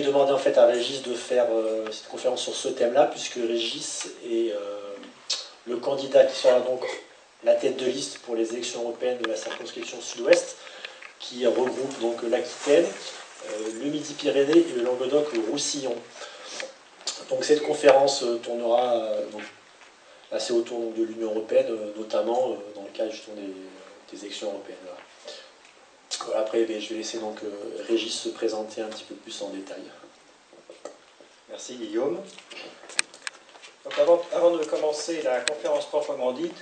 j'ai demandé en fait à Régis de faire euh, cette conférence sur ce thème-là, puisque Régis est le candidat qui sera donc la tête de liste pour les élections européennes de la circonscription sud-ouest, qui regroupe donc l'Aquitaine, le Midi-Pyrénées et le Languedoc-Roussillon. Donc cette conférence tournera assez autour de l'Union européenne, notamment dans le cadre justement des élections européennes après, ben, je vais laisser donc euh, Régis se présenter un petit peu plus en détail. Merci Guillaume. avant, de commencer la conférence proprement dite,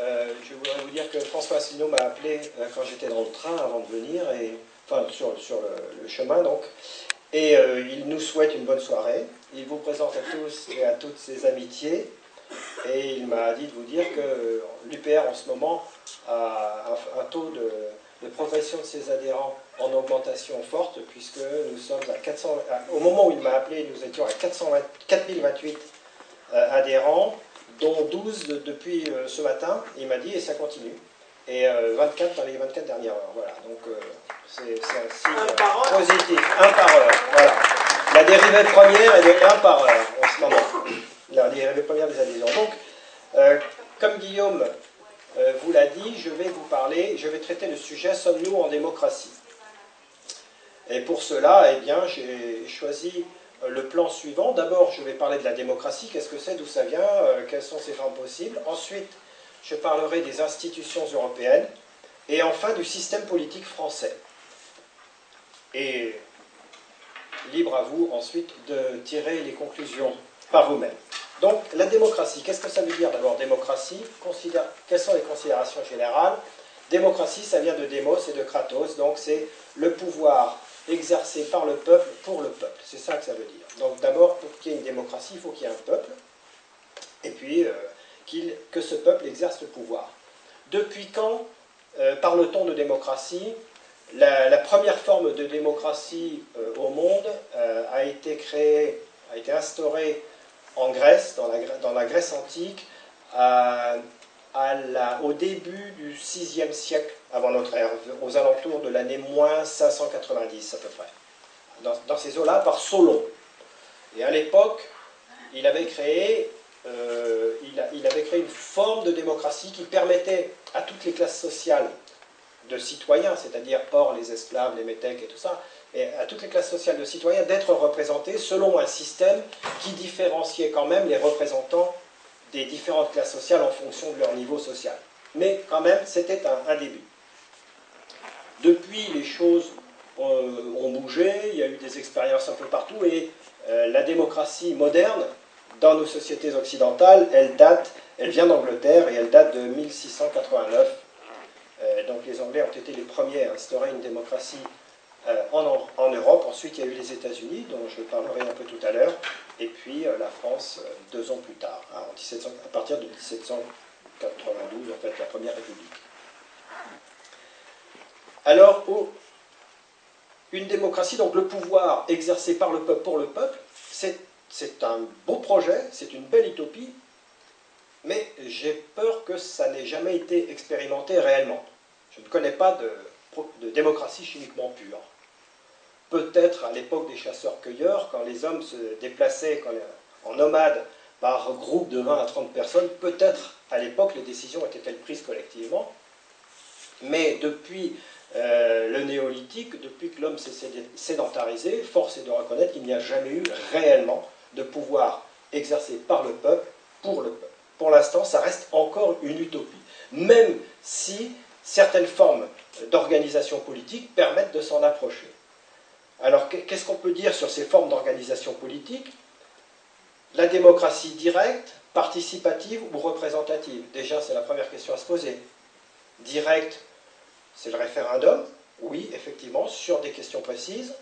euh, je voudrais vous dire que François Asselineau m'a appelé euh, quand j'étais dans le train avant de venir, et, enfin sur, le, chemin donc, et il nous souhaite une bonne soirée. Il vous présente à tous et à toutes ses amitiés, et il m'a dit de vous dire que l'UPR en ce moment a un taux de de progression de ses adhérents en augmentation forte, puisque nous sommes à 400, au moment où il m'a appelé, nous étions à 420, 4028 euh, adhérents, dont 12 depuis euh, ce matin, il m'a dit, et ça continue. Et 24 euh, dans les 24 dernières heures. Voilà, donc c'est un signe positif. Un par heure, voilà. La dérivée première est de 1 par heure en ce moment. La dérivée première des adhésions. Donc, comme Guillaume euh, vous l'a dit, je vais vous parler, je vais traiter le sujet Sommes-nous en démocratie? Et pour cela, eh bien, j'ai choisi euh, le plan suivant. D'abord, je vais parler de la démocratie, qu'est-ce que c'est, d'où ça vient, euh, quelles sont ses formes possibles. Ensuite, je parlerai des institutions européennes. Et enfin, du système politique français. Et libre à vous ensuite de tirer les conclusions par vous-même. Donc la démocratie, qu'est-ce que ça veut dire d'abord démocratie? Quelles sont les considérations générales? Démocratie, ça vient de démos et de kratos, donc c'est le pouvoir exercé par le peuple pour le peuple. C'est ça que ça veut dire. Donc d'abord, pour qu'il y ait une démocratie, il faut qu'il y ait un peuple, et puis euh, que ce peuple exerce le pouvoir. Depuis quand euh, parle-t-on de démocratie? La, première forme de démocratie euh, au monde a été créée, a été instaurée en Grèce, dans la, Grèce antique, au début du VIe siècle avant notre ère, aux alentours de l'année moins 590 à peu près. Dans, ces eaux-là, par Solon. Et à l'époque, euh, il, avait créé une forme de démocratie qui permettait à toutes les classes sociales de citoyens, c'est-à-dire hors les esclaves, les métèques et tout ça, et à toutes les classes sociales de citoyens d'être représentés selon un système qui différenciait quand même les représentants des différentes classes sociales en fonction de leur niveau social. Mais quand même, c'était un, début. Depuis, les choses ont, bougé, il y a eu des expériences un peu partout, et euh, la démocratie moderne, dans nos sociétés occidentales, elle date, elle vient d'Angleterre et elle date de 1689. Euh, donc les Anglais ont été les premiers à instaurer une démocratie euh, en, Europe. Ensuite, il y a eu les États-Unis, dont je parlerai un peu tout à l'heure, et puis euh, la France deux ans plus tard, hein, à partir de 1792, en fait, la Première République. Alors, une démocratie, donc le pouvoir exercé par le peuple pour le peuple, c'est un beau projet, c'est une belle utopie, mais j'ai peur que ça n'ait jamais été expérimenté réellement. Je ne connais pas de démocratie chimiquement pure peut-être à l'époque des chasseurs-cueilleurs, quand les hommes se déplaçaient en nomade par groupe de 20 à 30 personnes, peut-être à l'époque les décisions étaient-elles prises collectivement. Mais depuis euh, le néolithique, depuis que l'homme s'est sédentarisé, force est de reconnaître qu'il n'y a jamais eu réellement de pouvoir exercé par le peuple pour le peuple. Pour l'instant, ça reste encore une utopie, même si certaines formes d'organisation politique permettent de s'en approcher. Alors, qu'est-ce qu'on peut dire sur ces formes d'organisation politique? La démocratie directe, participative ou représentative? Déjà, c'est la première question à se poser. Directe, c'est le référendum, oui, effectivement, sur des questions précises,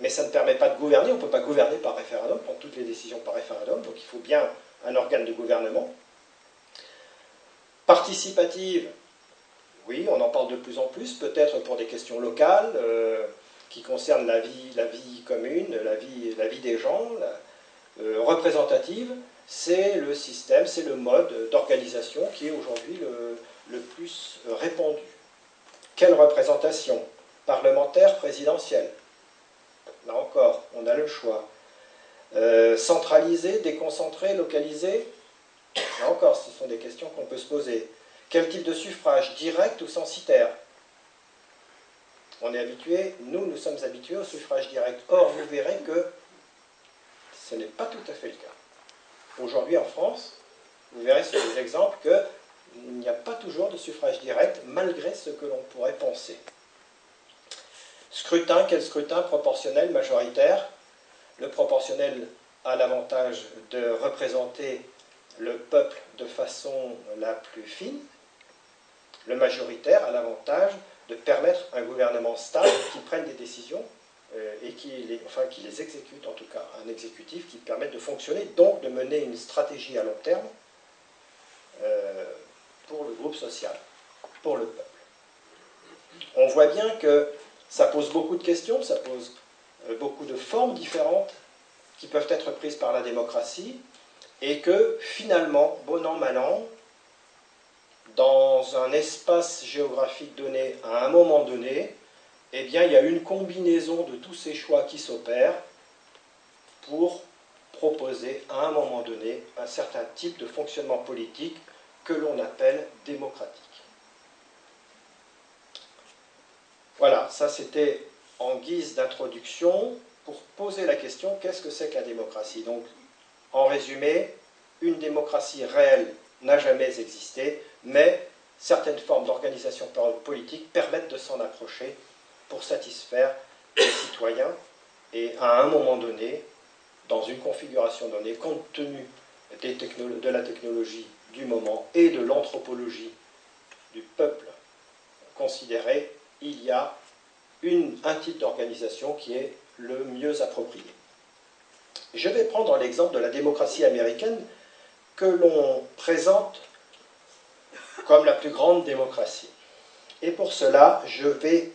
mais ça ne permet pas de gouverner, on ne peut pas gouverner par référendum, prendre toutes les décisions par référendum, donc il faut bien un organe de gouvernement. Participative, oui, on en parle de plus en plus, peut-être pour des questions locales, euh, qui concerne la vie, commune, la vie, des gens, euh, représentative, c'est le système, c'est le mode d'organisation qui est aujourd'hui le, plus répandu. Quelle représentation Parlementaire, présidentielle? Là encore, on a le choix. Euh, centraliser, déconcentrer, localiser Là encore, ce sont des questions qu'on peut se poser. Quel type de suffrage Direct ou censitaire On est habitué, nous, nous sommes habitués au suffrage direct. Or, vous verrez que ce n'est pas tout à fait le cas. Aujourd'hui, en France, vous verrez sur les exemples qu'il n'y a pas toujours de suffrage direct, malgré ce que l'on pourrait penser. Scrutin, quel scrutin Proportionnel, majoritaire? Le proportionnel a l'avantage de représenter le peuple de façon la plus fine. Le majoritaire a l'avantage de permettre un gouvernement stable qui prenne des décisions euh, et qui les, exécute, en tout cas un exécutif qui permette de fonctionner, donc de mener une stratégie à long terme euh, pour le groupe social, pour le peuple. On voit bien que ça pose beaucoup de questions, ça pose euh, beaucoup de formes différentes qui peuvent être prises par la démocratie, et que finalement, bon an, mal an, dans un espace géographique donné, à un moment donné, eh bien, il y a une combinaison de tous ces choix qui s'opèrent pour proposer à un moment donné un certain type de fonctionnement politique que l'on appelle démocratique. Voilà, ça c'était en guise d'introduction pour poser la question qu'est-ce que c'est que la démocratie? Donc, en résumé, une démocratie réelle n'a jamais existé, mais certaines formes d'organisation politique permettent de s'en approcher pour satisfaire les citoyens et à un moment donné, dans une configuration donnée, compte tenu de la technologie du moment et de l'anthropologie du peuple considéré, il y a un type d'organisation qui est le mieux approprié. Je vais prendre l'exemple de la démocratie américaine que l'on présente comme la plus grande démocratie. Et pour cela, je vais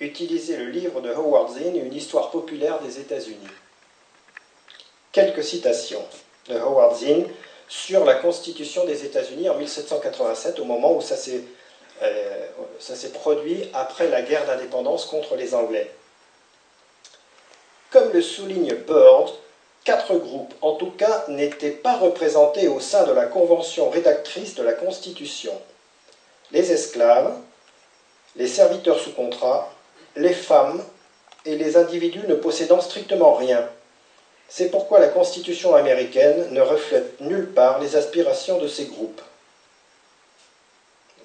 utiliser le livre de Howard Zinn, Une histoire populaire des États-Unis. Quelques citations de Howard Zinn sur la Constitution des États-Unis en 1787, au moment où ça s'est euh, produit après la guerre d'indépendance contre les Anglais. Comme le souligne Bird, quatre groupes, en tout cas, n'étaient pas représentés au sein de la convention rédactrice de la Constitution. Les esclaves, les serviteurs sous contrat, les femmes et les individus ne possédant strictement rien. C'est pourquoi la Constitution américaine ne reflète nulle part les aspirations de ces groupes.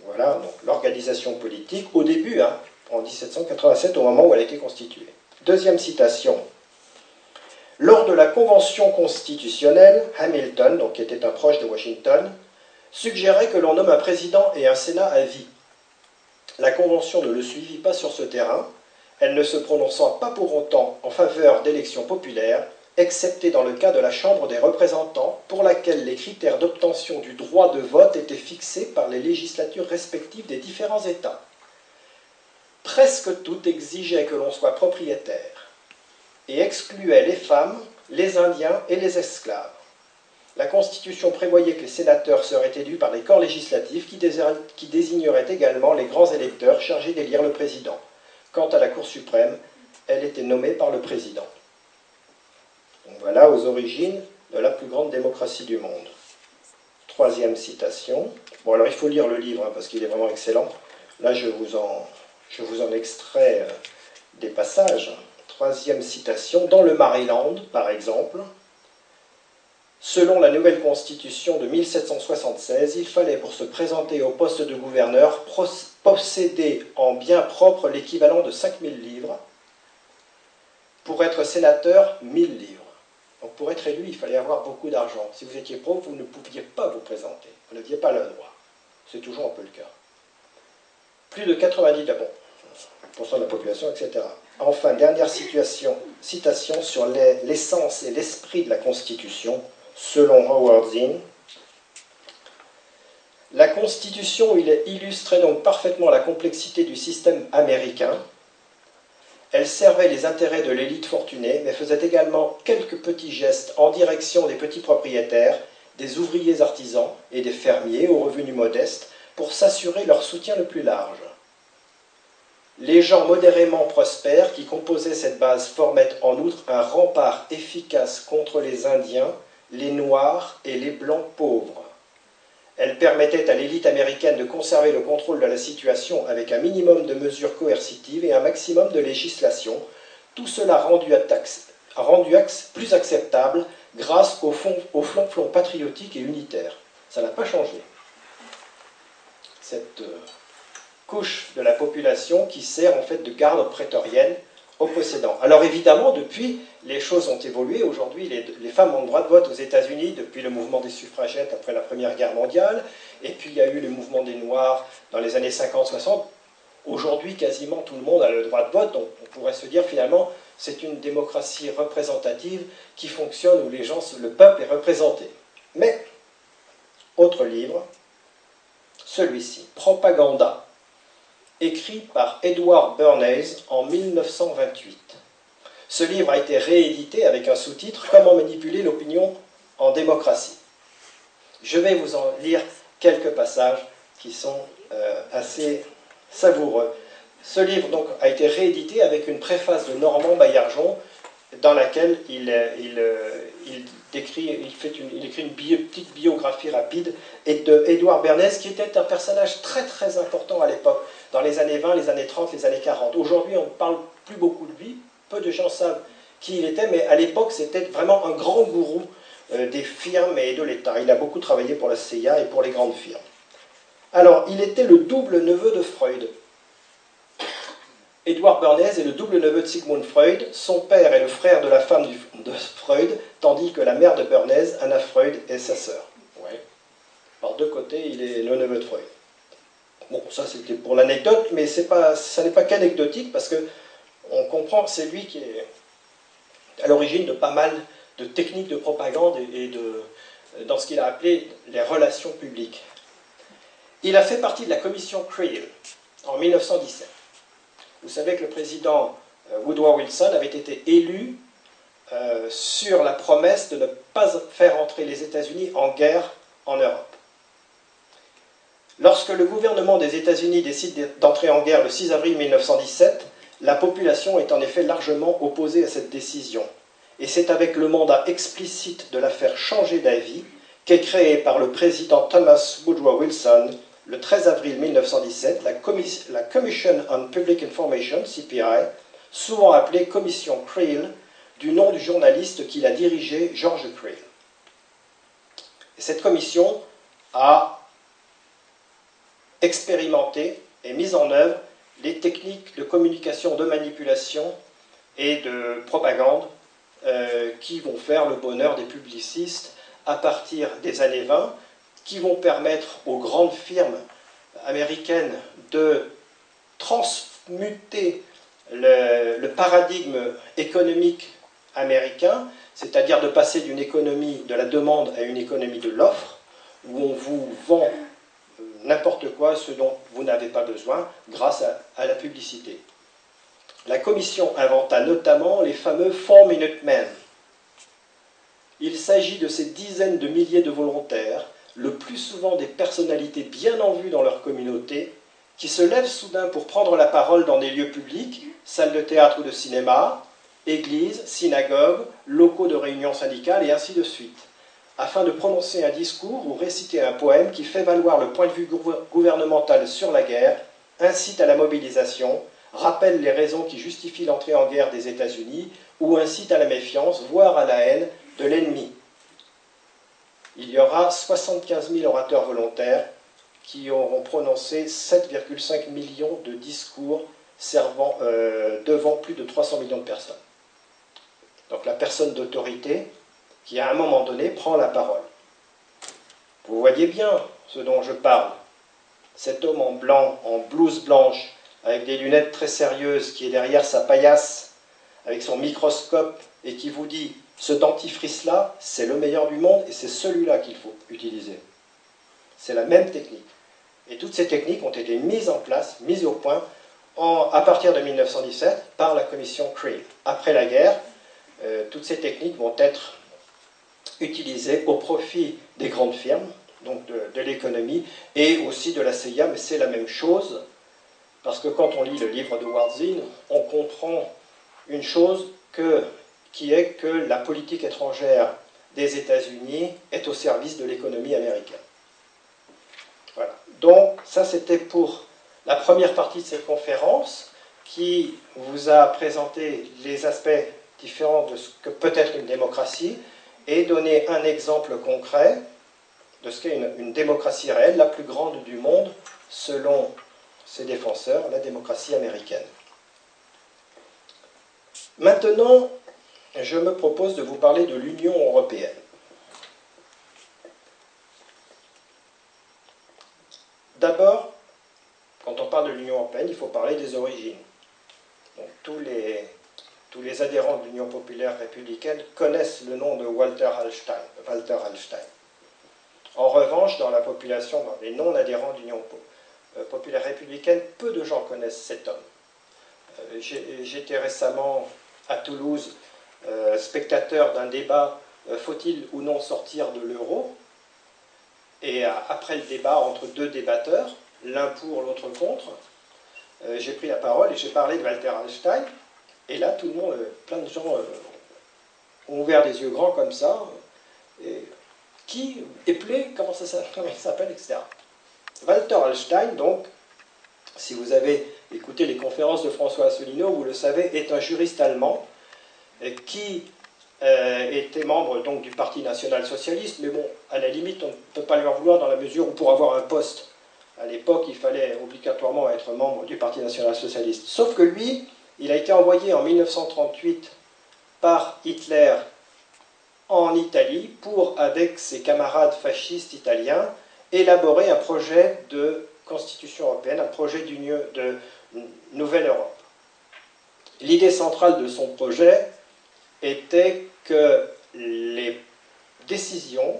Voilà donc l'organisation politique au début, hein, en 1787, au moment où elle a été constituée. Deuxième citation. Lors de la Convention constitutionnelle, Hamilton, donc qui était un proche de Washington, suggérait que l'on nomme un président et un Sénat à vie. La Convention ne le suivit pas sur ce terrain, elle ne se prononçant pas pour autant en faveur d'élections populaires, excepté dans le cas de la Chambre des représentants, pour laquelle les critères d'obtention du droit de vote étaient fixés par les législatures respectives des différents États. Presque toutes exigeaient que l'on soit propriétaire et excluait les femmes, les Indiens et les esclaves. La Constitution prévoyait que les sénateurs seraient élus par les corps législatifs qui désigneraient également les grands électeurs chargés d'élire le président. Quant à la Cour suprême, elle était nommée par le président. voilà aux origines de la plus grande démocratie du monde. Troisième citation. Bon, alors il faut lire le livre hein, parce qu'il est vraiment excellent. Là, je vous en, je vous en extrais euh, des passages. Troisième citation, dans le Maryland, par exemple, selon la nouvelle constitution de 1776, il fallait pour se présenter au poste de gouverneur posséder en bien propre l'équivalent de 5000 livres, pour être sénateur, 1000 livres. Donc pour être élu, il fallait avoir beaucoup d'argent. Si vous étiez pauvre, vous ne pouviez pas vous présenter. Vous n'aviez pas le droit. C'est toujours un peu le cas. Plus de 90 d'abord de la population, etc. Enfin, dernière citation sur l'essence et l'esprit de la Constitution, selon Howard Zinn. La Constitution il illustrait donc parfaitement la complexité du système américain. Elle servait les intérêts de l'élite fortunée, mais faisait également quelques petits gestes en direction des petits propriétaires, des ouvriers artisans et des fermiers aux revenus modestes pour s'assurer leur soutien le plus large. Les gens modérément prospères qui composaient cette base formaient en outre un rempart efficace contre les Indiens, les Noirs et les Blancs pauvres. Elle permettait à l'élite américaine de conserver le contrôle de la situation avec un minimum de mesures coercitives et un maximum de législation, tout cela rendu, plus acceptable grâce au, fond, au patriotique et unitaire. Ça n'a pas changé. Cette euh, couche de la population qui sert en fait de garde prétorienne aux possédants. Alors évidemment, depuis, les choses ont évolué. Aujourd'hui, les, femmes ont le droit de vote aux États-Unis depuis le mouvement des suffragettes après la Première Guerre mondiale. Et puis il y a eu le mouvement des Noirs dans les années 50-60. Aujourd'hui, quasiment tout le monde a le droit de vote. Donc on pourrait se dire finalement, c'est une démocratie représentative qui fonctionne où les gens, le peuple est représenté. Mais, autre livre, celui-ci, Propaganda, écrit par Edward Bernays en 1928. Ce livre a été réédité avec un sous-titre Comment manipuler l'opinion en démocratie. Je vais vous en lire quelques passages qui sont euh, assez savoureux. Ce livre donc, a été réédité avec une préface de Normand Baillargeon dans laquelle il, une, il écrit une petite biographie rapide de Édouard Bernays, qui était un personnage très très important à l'époque, dans les années 20, les années 30, les années 40. Aujourd'hui, on ne parle plus beaucoup de lui, peu de gens savent qui il était, mais à l'époque, c'était vraiment un grand gourou euh, des firmes et de l'État. Il a beaucoup travaillé pour la CIA et pour les grandes firmes. Alors, il était le double neveu de Freud. Edward Bernays est le double neveu de Sigmund Freud. Son père est le frère de la femme de Freud, tandis que la mère de Bernays, Anna Freud, est sa sœur. Ouais. Par deux côtés, il est le neveu de Freud. Bon, ça c'était pour l'anecdote, mais pas, ça n'est pas qu'anecdotique parce que on comprend que c'est lui qui est à l'origine de pas mal de techniques de propagande et de, dans ce qu'il a appelé les relations publiques. Il a fait partie de la commission Creel en 1917. Vous savez que le président euh, Woodrow Wilson avait été élu euh, sur la promesse de ne pas faire entrer les États-Unis en guerre en Europe. Lorsque le gouvernement des États-Unis décide d'entrer en guerre le 6 avril 1917, la population est en effet largement opposée à cette décision. Et c'est avec le mandat explicite de la faire changer d'avis qu'est créée par le président Thomas Woodrow Wilson le 13 avril 1917 la, Commission on Public Information, CPI, souvent appelée Commission Creel, du nom du journaliste qui l'a dirigé, George Creel. cette commission a expérimenté et mis en œuvre les techniques de communication, de manipulation et de propagande euh, qui vont faire le bonheur des publicistes à partir des années 20 qui vont permettre aux grandes firmes américaines de transmuter le, paradigme économique américain, c'est-à-dire de passer d'une économie de la demande à une économie de l'offre, où on vous vend n'importe quoi, ce dont vous n'avez pas besoin, grâce à, la publicité. La commission inventa notamment les fameux Four Minute Men. Il s'agit de ces dizaines de milliers de volontaires le plus souvent des personnalités bien en vue dans leur communauté, qui se lèvent soudain pour prendre la parole dans des lieux publics, salles de théâtre ou de cinéma, églises, synagogues, locaux de réunions syndicales et ainsi de suite, afin de prononcer un discours ou réciter un poème qui fait valoir le point de vue gouvernemental sur la guerre, incite à la mobilisation, rappelle les raisons qui justifient l'entrée en guerre des États-Unis ou incite à la méfiance, voire à la haine de l'ennemi il y aura 75 000 orateurs volontaires qui auront prononcé 7,5 millions de discours servant, euh, devant plus de 300 millions de personnes. Donc la personne d'autorité qui à un moment donné prend la parole. Vous voyez bien ce dont je parle. Cet homme en blanc, en blouse blanche, avec des lunettes très sérieuses, qui est derrière sa paillasse, avec son microscope, et qui vous dit ce dentifrice-là, c'est le meilleur du monde et c'est celui-là qu'il faut utiliser. C'est la même technique. Et toutes ces techniques ont été mises en place, mises au point, à partir de 1917 par la commission Creel. Après la guerre, euh, toutes ces techniques vont être utilisées au profit des grandes firmes, donc de, l'économie, et aussi de la CIA, mais c'est la même chose. Parce que quand on lit le livre de Warzin, on comprend une chose qui est que la politique étrangère des États-Unis est au service de l'économie américaine. Voilà. Donc ça c'était pour la première partie de cette conférence qui vous a présenté les aspects différents de ce que peut être une démocratie et donné un exemple concret de ce qu'est une, une, démocratie réelle, la plus grande du monde, selon ses défenseurs, la démocratie américaine. Maintenant, je me propose de vous parler de l'Union européenne. D'abord, quand on parle de l'Union européenne, il faut parler des origines. Donc, tous, les, tous les adhérents de l'Union populaire républicaine connaissent le nom de Walter Hallstein. Walter. En revanche, dans la population, dans les non-adhérents de l'Union euh, populaire républicaine, peu de gens connaissent cet homme. Euh, j'étais récemment à Toulouse euh, spectateur d'un débat faut-il ou non sortir de l'euro? Et après le débat entre deux débatteurs, l'un pour, l'autre contre, j'ai pris la parole et j'ai parlé de Walter Einstein. Et là, tout le monde, plein de gens ont ouvert des yeux grands comme ça. Et qui Eplé, comment ça s'appelle, etc. Walter Einstein, donc, si vous avez écouté les conférences de François Asselineau, vous le savez, est un juriste allemand qui euh, était membre donc du Parti national socialiste, mais bon, à la limite, on ne peut pas lui en vouloir dans la mesure où pour avoir un poste, à l'époque, il fallait obligatoirement être membre du Parti national socialiste. Sauf que lui, il a été envoyé en 1938 par Hitler en Italie pour, avec ses camarades fascistes italiens, élaborer un projet de constitution européenne, un projet de nouvelle Europe. L'idée centrale de son projet était que les décisions,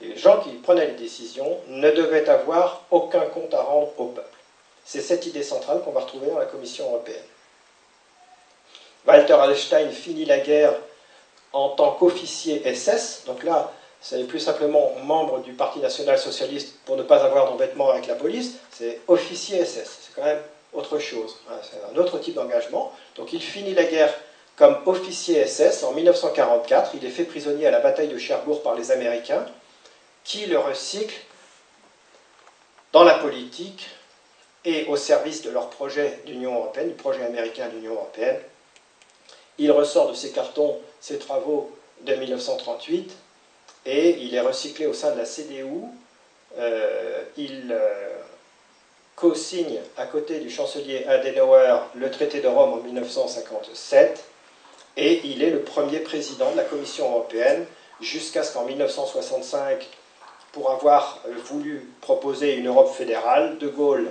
les gens qui prenaient les décisions, ne devaient avoir aucun compte à rendre au peuple. C'est cette idée centrale qu'on va retrouver dans la Commission européenne. Walter Hallstein finit la guerre en tant qu'officier SS, donc là, c'est plus simplement membre du Parti national socialiste pour ne pas avoir d'embêtement avec la police, c'est officier SS, c'est quand même autre chose, hein, c'est un autre type d'engagement. Donc il finit la guerre comme officier SS en 1944. Il est fait prisonnier à la bataille de Cherbourg par les Américains, qui le recyclent dans la politique et au service de leur projet d'Union européenne, du projet américain d'Union européenne. Il ressort de ses cartons ses travaux de 1938 et il est recyclé au sein de la CDU. Euh, il euh, co-signe à côté du chancelier Adenauer le traité de Rome en 1957 et il est le premier président de la Commission européenne jusqu'à ce qu'en 1965, pour avoir voulu proposer une Europe fédérale, De Gaulle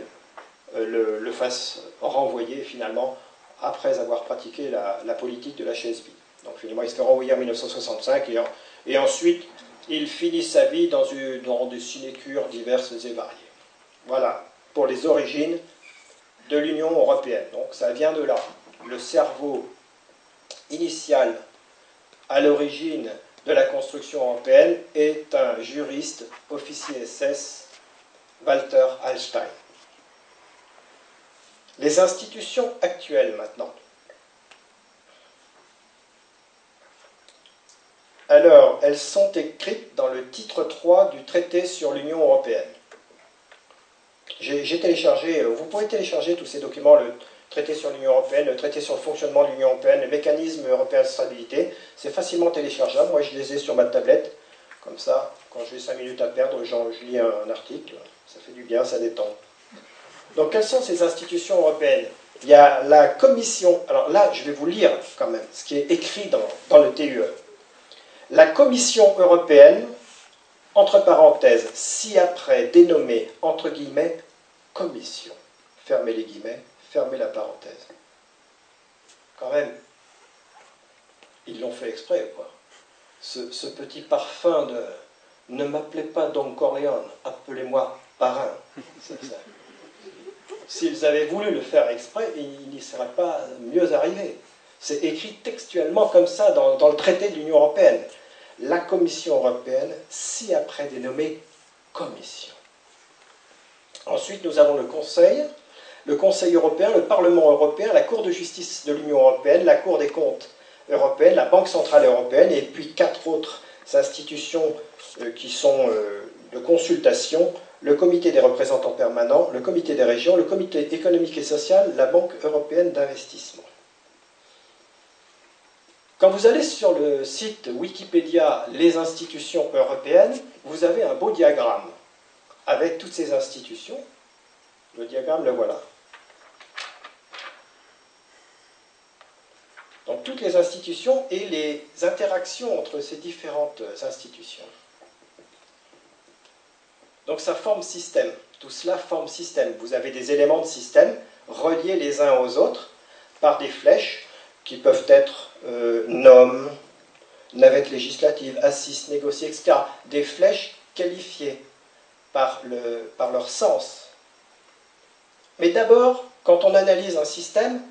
euh, le, fasse renvoyer finalement après avoir pratiqué la, politique de la vide. Donc finalement, il se fait renvoyer en 1965 et, ensuite il finit sa vie dans, une, dans des sinécures diverses et variées. Voilà pour les origines de l'Union européenne. Donc ça vient de là. Le cerveau initial à l'origine de la construction européenne est un juriste, officier SS, Walter Hallstein. Les institutions actuelles maintenant. Alors, elles sont écrites dans le titre 3 du traité sur l'Union européenne. J'ai téléchargé, vous pouvez télécharger tous ces documents, le traité sur l'Union européenne, le traité sur le fonctionnement de l'Union européenne, le mécanisme européen de stabilité. C'est facilement téléchargeable. Moi, je les ai sur ma tablette. Comme ça, quand j'ai 5 minutes à perdre, je lis un article. Ça fait du bien, ça détend. Donc, quelles sont ces institutions européennes? Il y a la Commission. Alors là, je vais vous lire quand même ce qui est écrit dans, le TUE. La Commission européenne, entre parenthèses, ci-après dénommée, entre guillemets, Commission, fermez les guillemets, fermer la parenthèse. Quand même, ils l'ont fait exprès, quoi? Ce, petit parfum de ne m'appelez pas Don Corleone, appelez-moi parrain. S'ils avaient voulu le faire exprès, ils n'y seraient pas mieux arrivés. C'est écrit textuellement comme ça dans, le traité de l'Union européenne. La Commission européenne, si après dénommée Commission. Ensuite, nous avons le Conseil, le Conseil européen, le Parlement européen, la Cour de justice de l'Union européenne, la Cour des comptes européenne, la Banque centrale européenne, et puis quatre autres institutions euh, qui sont euh, de consultation, le Comité des représentants permanents, le Comité des régions, le Comité économique et social, la Banque européenne d'investissement. Quand vous allez sur le site Wikipédia Les institutions européennes, vous avez un beau diagramme avec toutes ces institutions. Le diagramme, le voilà. Donc toutes les institutions et les interactions entre ces différentes institutions. Donc ça forme système. Tout cela forme système. Vous avez des éléments de système reliés les uns aux autres par des flèches qui peuvent être euh, NOM, navette législative, assise, négocier, etc. Des flèches qualifiées par, le, par leur sens. Mais d'abord, quand on analyse un système,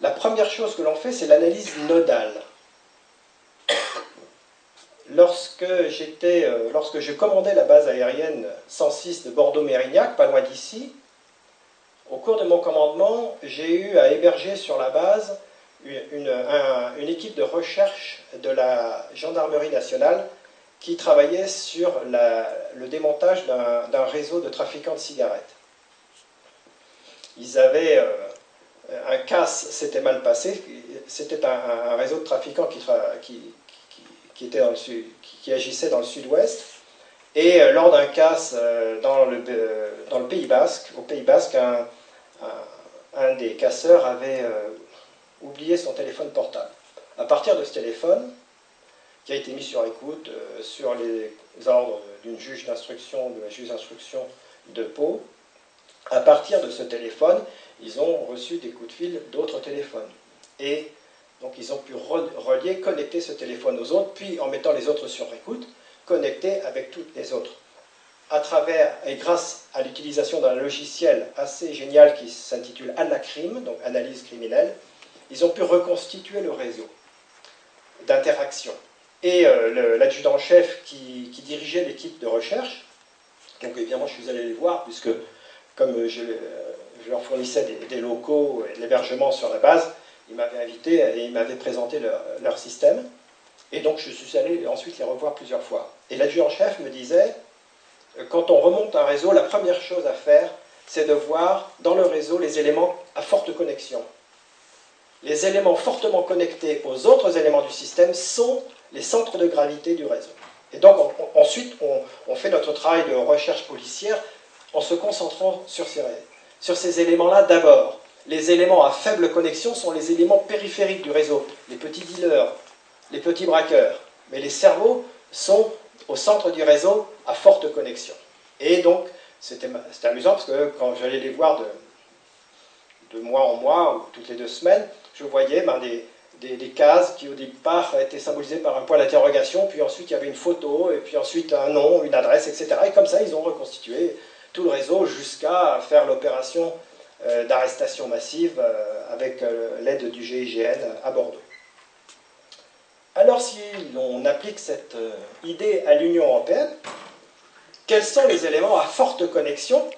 la première chose que l'on fait, c'est l'analyse nodale. Lorsque, j'étais, euh, lorsque je commandais la base aérienne 106 de Bordeaux-Mérignac, pas loin d'ici, au cours de mon commandement, j'ai eu à héberger sur la base une, équipe de recherche de la gendarmerie nationale qui travaillait sur le démontage d'un réseau de trafiquants de cigarettes. Ils avaient euh, un casse s'était mal passé. C'était un, réseau de trafiquants qui, qui, qui, agissait dans le sud-ouest. Et euh, lors d'un casse euh, dans le, euh, dans le Pays Basque, au Pays Basque, un, un, des casseurs avait oublié son téléphone portable. À partir de ce téléphone, qui a été mis sur écoute sur les ordres d'une juge d'instruction, de la juge d'instruction de Pau, à partir de ce téléphone, ils ont reçu des coups de fil d'autres téléphones. Et donc ils ont pu relier, connecter ce téléphone aux autres, puis en mettant les autres sur écoute, connecter avec toutes les autres. À travers et grâce à l'utilisation d'un logiciel assez génial qui s'intitule Anacrim, donc analyse criminelle, ils ont pu reconstituer le réseau d'interaction. Et euh, l'adjudant-chef qui, dirigeait l'équipe de recherche, donc évidemment je suis allé les voir, puisque comme je, je leur fournissais des, locaux et de l'hébergement sur la base. Ils m'avaient invité et ils m'avaient présenté leur, système. Et donc je suis allé ensuite les revoir plusieurs fois. Et l'adjudant-chef me disait, euh, quand on remonte un réseau, la première chose à faire, c'est de voir dans le réseau les éléments à forte connexion. Les éléments fortement connectés aux autres éléments du système sont les centres de gravité du réseau. Et donc ensuite, on, fait notre travail de recherche policière en se concentrant sur ces éléments-là d'abord. Les éléments à faible connexion sont les éléments périphériques du réseau, les petits dealers, les petits braqueurs. Mais les cerveaux sont au centre du réseau à forte connexion. Et donc, c'était amusant parce que quand j'allais les voir de, de, mois en mois ou toutes les deux semaines, je voyais ben, des, des, des, cases qui au départ étaient symbolisées par un point d'interrogation, puis ensuite il y avait une photo, et puis ensuite un nom, une adresse, etc. Et comme ça, ils ont reconstitué tout le réseau jusqu'à faire l'opération euh, d'arrestation massive euh, avec euh, l'aide du GIGN à Bordeaux. Alors si l'on applique cette idée à l'Union européenne, quels sont les éléments à forte connexion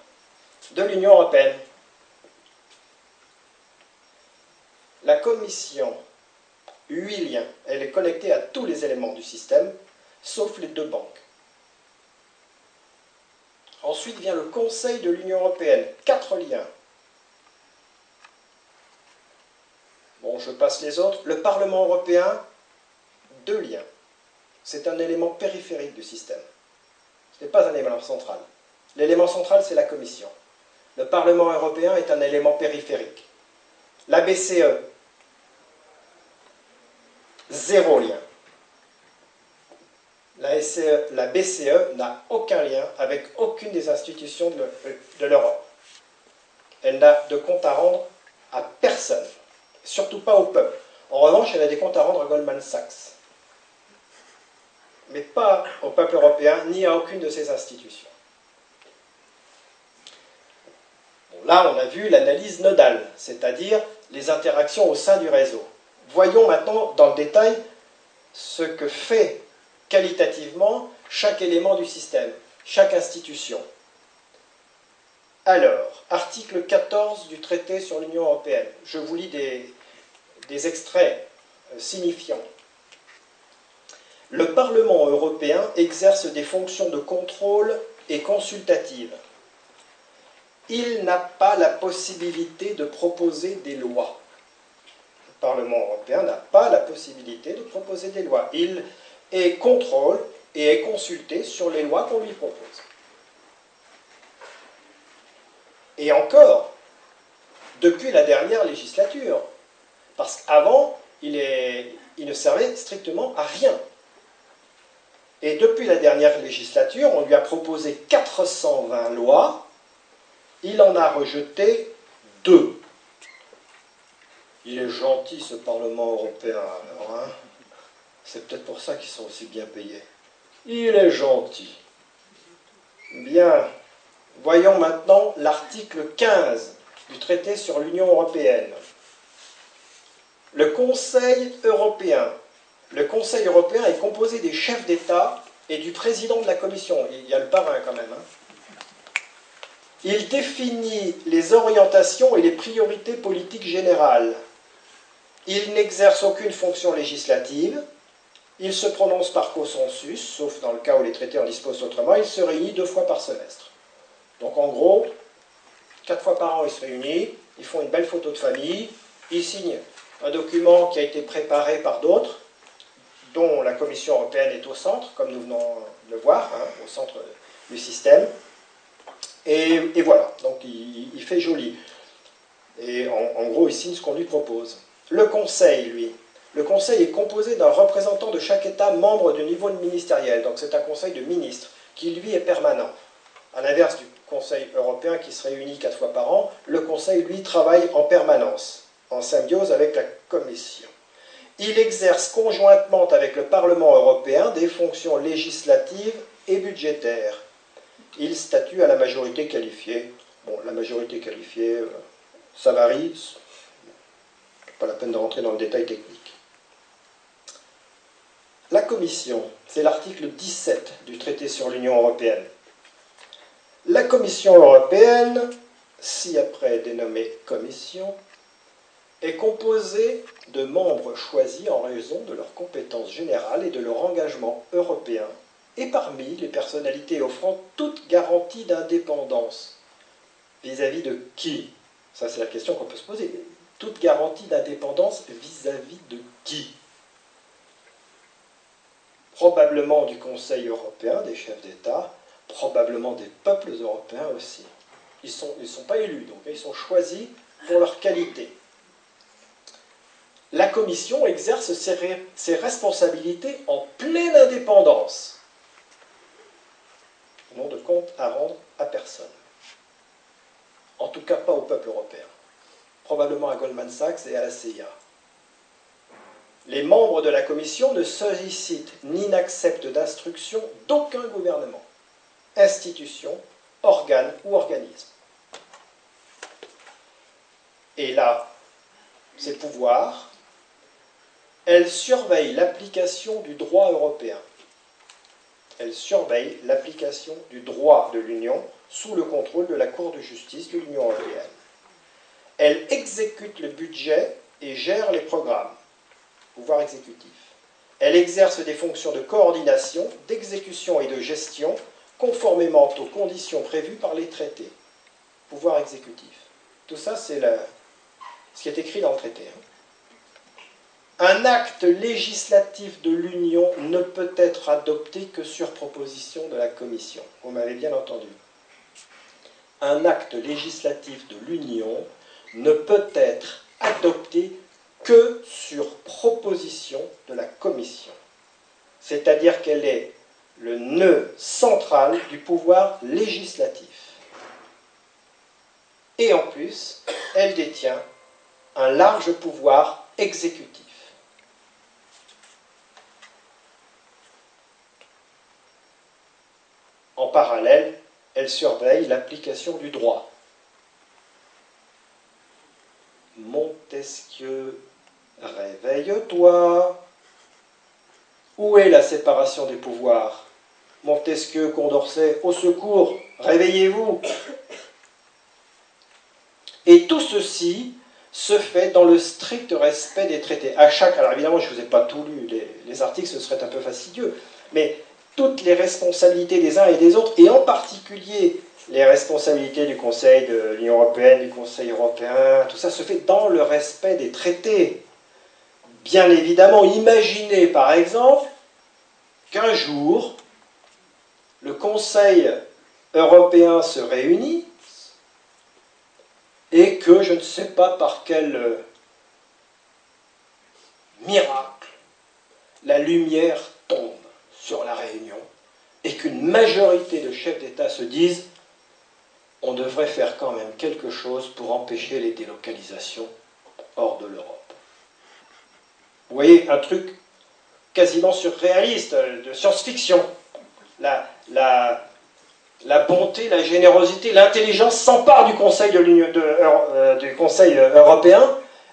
de l'Union européenne? La Commission, huit liens, elle est connectée à tous les éléments du système, sauf les deux banques. Ensuite vient le Conseil de l'Union européenne, quatre liens. Je passe les autres. Le Parlement européen, deux liens. C'est un élément périphérique du système. Ce n'est pas un élément central. L'élément central, c'est la Commission. Le Parlement européen est un élément périphérique. La BCE, zéro lien la, e, la BCE n'a aucun lien avec aucune des institutions de l'Europe. Elle n'a de compte à rendre à personne, surtout pas au peuple. En revanche, elle a des comptes à rendre à Goldman Sachs, mais pas au peuple européen ni à aucune de ses institutions. là, on a vu l'analyse nodale, c'est-à-dire les interactions au sein du réseau. Voyons maintenant dans le détail ce que fait qualitativement chaque élément du système, chaque institution. Alors, article 14 du traité sur l'Union européenne. Je vous lis des, extraits euh, signifiants. Le Parlement européen exerce des fonctions de contrôle et consultative. Il n'a pas la possibilité de proposer des lois. Le Parlement européen n'a pas la possibilité de proposer des lois. Il est contrôle et est consulté sur les lois qu'on lui propose. Et encore, depuis la dernière législature, parce qu'avant, il, ne servait strictement à rien. Et depuis la dernière législature, on lui a proposé 420 lois, il en a rejeté deux. Il est gentil ce Parlement européen, alors, hein C'est peut-être pour ça qu'ils sont aussi bien payés. Il est gentil. Bien. Voyons maintenant l'article 15 du traité sur l'Union européenne. Le Conseil européen. Est composé des chefs d'État et du président de la Commission. Il y a le parrain quand même. Hein. Il définit les orientations et les priorités politiques générales. Il n'exerce aucune fonction législative. Il se prononce par consensus, sauf dans le cas où les traités en disposent autrement. Il se réunit deux fois par semestre. Donc en gros, quatre fois par an, ils se réunissent, ils font une belle photo de famille, ils signent un document qui a été préparé par d'autres, dont la Commission européenne est au centre, comme nous venons de le voir, hein, au centre du système. Et, voilà, donc il, fait joli. Et en, gros, il signe ce qu'on lui propose. Le Conseil, lui, le Conseil est composé d'un représentant de chaque État membre du niveau ministériel. Donc c'est un Conseil de ministres qui, lui, est permanent. À l'inverse du Conseil européen qui se réunit quatre fois par an, le Conseil, lui, travaille en permanence, en symbiose avec la Commission. Il exerce conjointement avec le Parlement européen des fonctions législatives et budgétaires. Il statue à la majorité qualifiée. Bon, la majorité qualifiée, euh, ça varie, pas la peine de rentrer dans le détail technique. La Commission, c'est l'article 17 du traité sur l'Union européenne. La Commission européenne, si après dénommée Commission, est composée de membres choisis en raison de leurs compétences générales et de leur engagement européen, et parmi les personnalités offrant toute garantie d'indépendance. Vis-à-vis de qui? Ça, c'est la question qu'on peut se poser. Toute garantie d'indépendance vis-à-vis de qui? Probablement du Conseil européen, des chefs d'État, probablement des peuples européens aussi. Ils ne sont, ils sont pas élus, donc ils sont choisis pour leur qualité. La Commission exerce ses, ses responsabilités en pleine indépendance. Non de compte à rendre à personne. En tout cas, pas au peuple européen. Probablement à Goldman Sachs et à la CIA. Les membres de la Commission ne sollicitent ni n'acceptent d'instructions d'aucun gouvernement institution, organe ou organisme. Et là, ces pouvoirs, elle surveille l'application du droit européen. Elle surveille l'application du droit de l'Union sous le contrôle de la Cour de justice de l'Union européenne. Elle exécute le budget et gère les programmes, pouvoir exécutif. Elle exerce des fonctions de coordination, d'exécution et de gestion conformément aux conditions prévues par les traités. Pouvoir exécutif. Tout ça, c'est ce qui est écrit dans le traité. Hein. Un acte législatif de l'Union ne peut être adopté que sur proposition de la Commission. Vous m'avez bien entendu. Un acte législatif de l'Union ne peut être adopté que sur proposition de la Commission. C'est-à-dire qu'elle est le nœud central du pouvoir législatif. Et en plus, elle détient un large pouvoir exécutif. En parallèle, elle surveille l'application du droit. Montesquieu, réveille-toi. Où est la séparation des pouvoirs? Montesquieu, Condorcet, au secours, réveillez-vous Et tout ceci se fait dans le strict respect des traités. À chaque, alors évidemment, je ne vous ai pas tout lu, les, les, articles, ce serait un peu fastidieux, mais toutes les responsabilités des uns et des autres, et en particulier les responsabilités du Conseil de l'Union européenne, du Conseil européen, tout ça se fait dans le respect des traités. Bien évidemment, imaginez par exemple qu'un jour, le Conseil européen se réunit et que je ne sais pas par quel euh, miracle la lumière tombe sur la réunion et qu'une majorité de chefs d'État se disent on devrait faire quand même quelque chose pour empêcher les délocalisations hors de l'Europe. Vous voyez, un truc quasiment surréaliste, euh, de science-fiction. La, bonté, la générosité, l'intelligence s'emparent du Conseil, de de, euh, du Conseil européen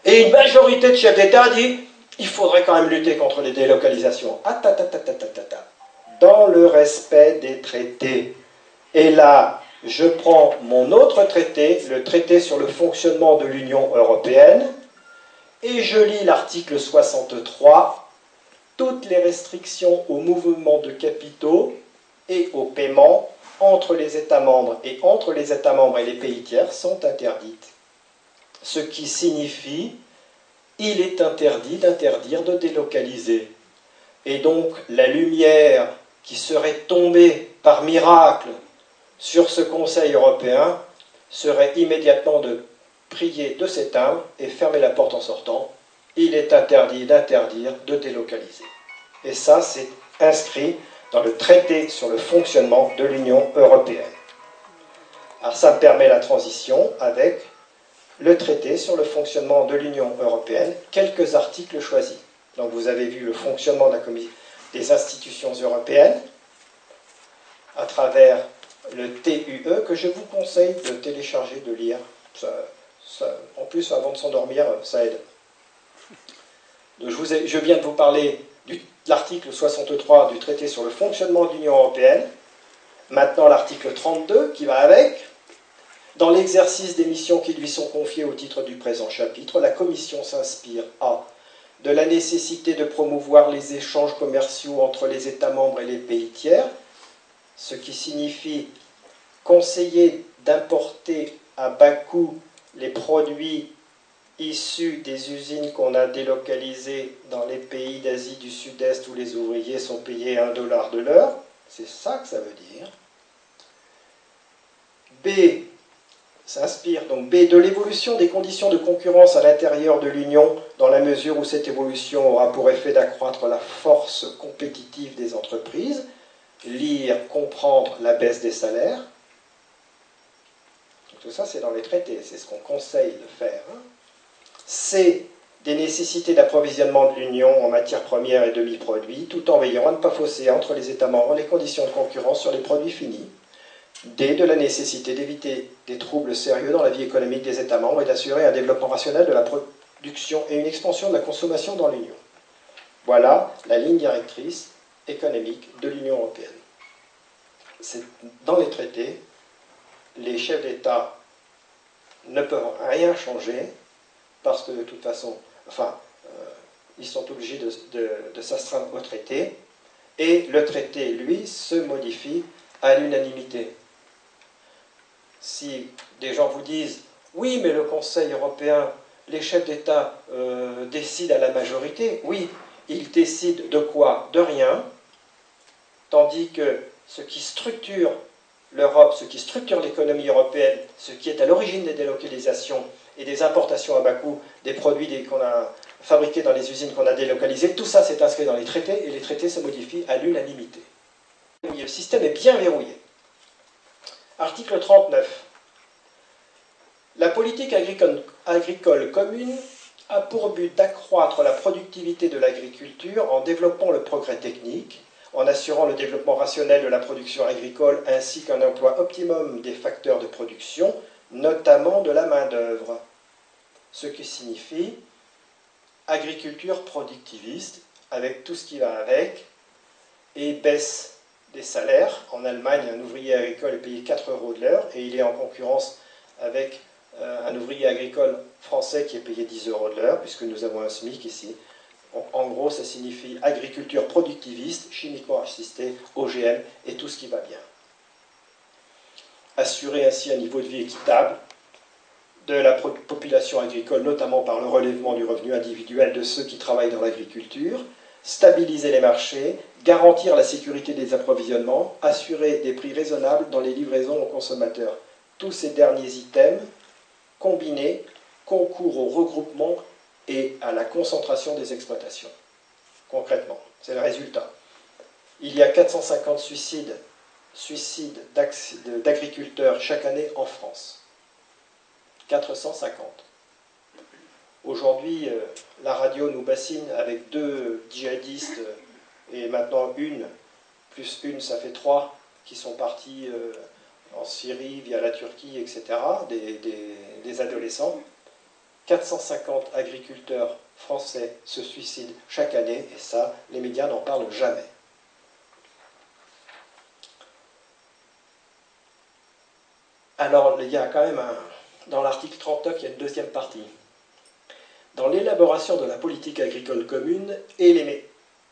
et une majorité de chefs d'État dit il faudrait quand même lutter contre les délocalisations. Ah, Dans le respect des traités. Et là, je prends mon autre traité, le traité sur le fonctionnement de l'Union européenne, et je lis l'article 63, toutes les restrictions au mouvement de capitaux et au paiement entre les États membres et entre les États membres et les pays tiers sont interdites. Ce qui signifie il est interdit d'interdire de délocaliser. Et donc la lumière qui serait tombée par miracle sur ce Conseil européen serait immédiatement de prier de s'éteindre et fermer la porte en sortant. Il est interdit d'interdire de délocaliser. Et ça, c'est inscrit dans le traité sur le fonctionnement de l'Union européenne. Alors ça permet la transition avec le traité sur le fonctionnement de l'Union européenne, quelques articles choisis. Donc vous avez vu le fonctionnement des institutions européennes à travers le TUE que je vous conseille de télécharger, de lire. en plus, avant de s'endormir, ça aide. je, viens de vous parler de l'article 63 du traité sur le fonctionnement de l'Union européenne. Maintenant, l'article 32 qui va avec. Dans l'exercice des missions qui lui sont confiées au titre du présent chapitre, la Commission s'inspire A. de la nécessité de promouvoir les échanges commerciaux entre les États membres et les pays tiers, ce qui signifie conseiller d'importer à bas coût les produits issus des usines qu'on a délocalisées dans les pays d'Asie du Sud-Est où les ouvriers sont payés un dollar de l'heure. C'est ça que ça veut dire. B s'inspire donc B de l'évolution des conditions de concurrence à l'intérieur de l'Union dans la mesure où cette évolution aura pour effet d'accroître la force compétitive des entreprises lire, comprendre la baisse des salaires. Tout ça, c'est dans les traités, c'est ce qu'on conseille de faire. Hein. C'est des nécessités d'approvisionnement de l'Union en matières premières et demi-produits, tout en veillant à ne pas fausser entre les États membres les conditions de concurrence sur les produits finis. D. De la nécessité d'éviter des troubles sérieux dans la vie économique des États membres et d'assurer un développement rationnel de la production et une expansion de la consommation dans l'Union. Voilà la ligne directrice économique de l'Union européenne. C'est dans les traités, les chefs d'État ne peuvent rien changer parce que de toute façon, enfin, euh, ils sont obligés de, s'astreindre au traité et le traité, lui, se modifie à l'unanimité. Si des gens vous disent oui, mais le Conseil européen, les chefs d'État euh, décident à la majorité, oui, ils décident de quoi? De rien, tandis que ce qui structure l'Europe, ce qui structure l'économie européenne, ce qui est à l'origine des délocalisations et des importations à bas coût des produits qu'on a fabriqués dans les usines qu'on a délocalisées, tout ça c'est inscrit dans les traités et les traités se modifient à l'unanimité. Le système est bien verrouillé. Article 39. La politique agricole commune a pour but d'accroître la productivité de l'agriculture en développant le progrès technique, en assurant le développement rationnel de la production agricole ainsi qu'un emploi optimum des facteurs de production, notamment de la main-d'œuvre. Ce qui signifie agriculture productiviste, avec tout ce qui va avec, et baisse des salaires. En Allemagne, un ouvrier agricole est payé 4 euros de l'heure et il est en concurrence avec euh, un ouvrier agricole français qui est payé 10 euros de l'heure, puisque nous avons un SMIC ici. En gros, ça signifie agriculture productiviste, chimiquement assistée, OGM et tout ce qui va bien. Assurer ainsi un niveau de vie équitable de la population agricole, notamment par le relèvement du revenu individuel de ceux qui travaillent dans l'agriculture, stabiliser les marchés, garantir la sécurité des approvisionnements, assurer des prix raisonnables dans les livraisons aux consommateurs. Tous ces derniers items, combinés, concourent au regroupement et à la concentration des exploitations. Concrètement, c'est le résultat. Il y a 450 suicides, suicides d'agriculteurs chaque année en France. 450. Aujourd'hui, euh, la radio nous bassine avec deux djihadistes et maintenant une, plus une, ça fait trois qui sont partis euh, en Syrie via la Turquie, etc., des, des adolescents. 450 agriculteurs français se suicident chaque année, et ça, les médias n'en parlent jamais. Alors, il y a quand même un, dans l'article 39, il y a une deuxième partie. Dans l'élaboration de la politique agricole commune et,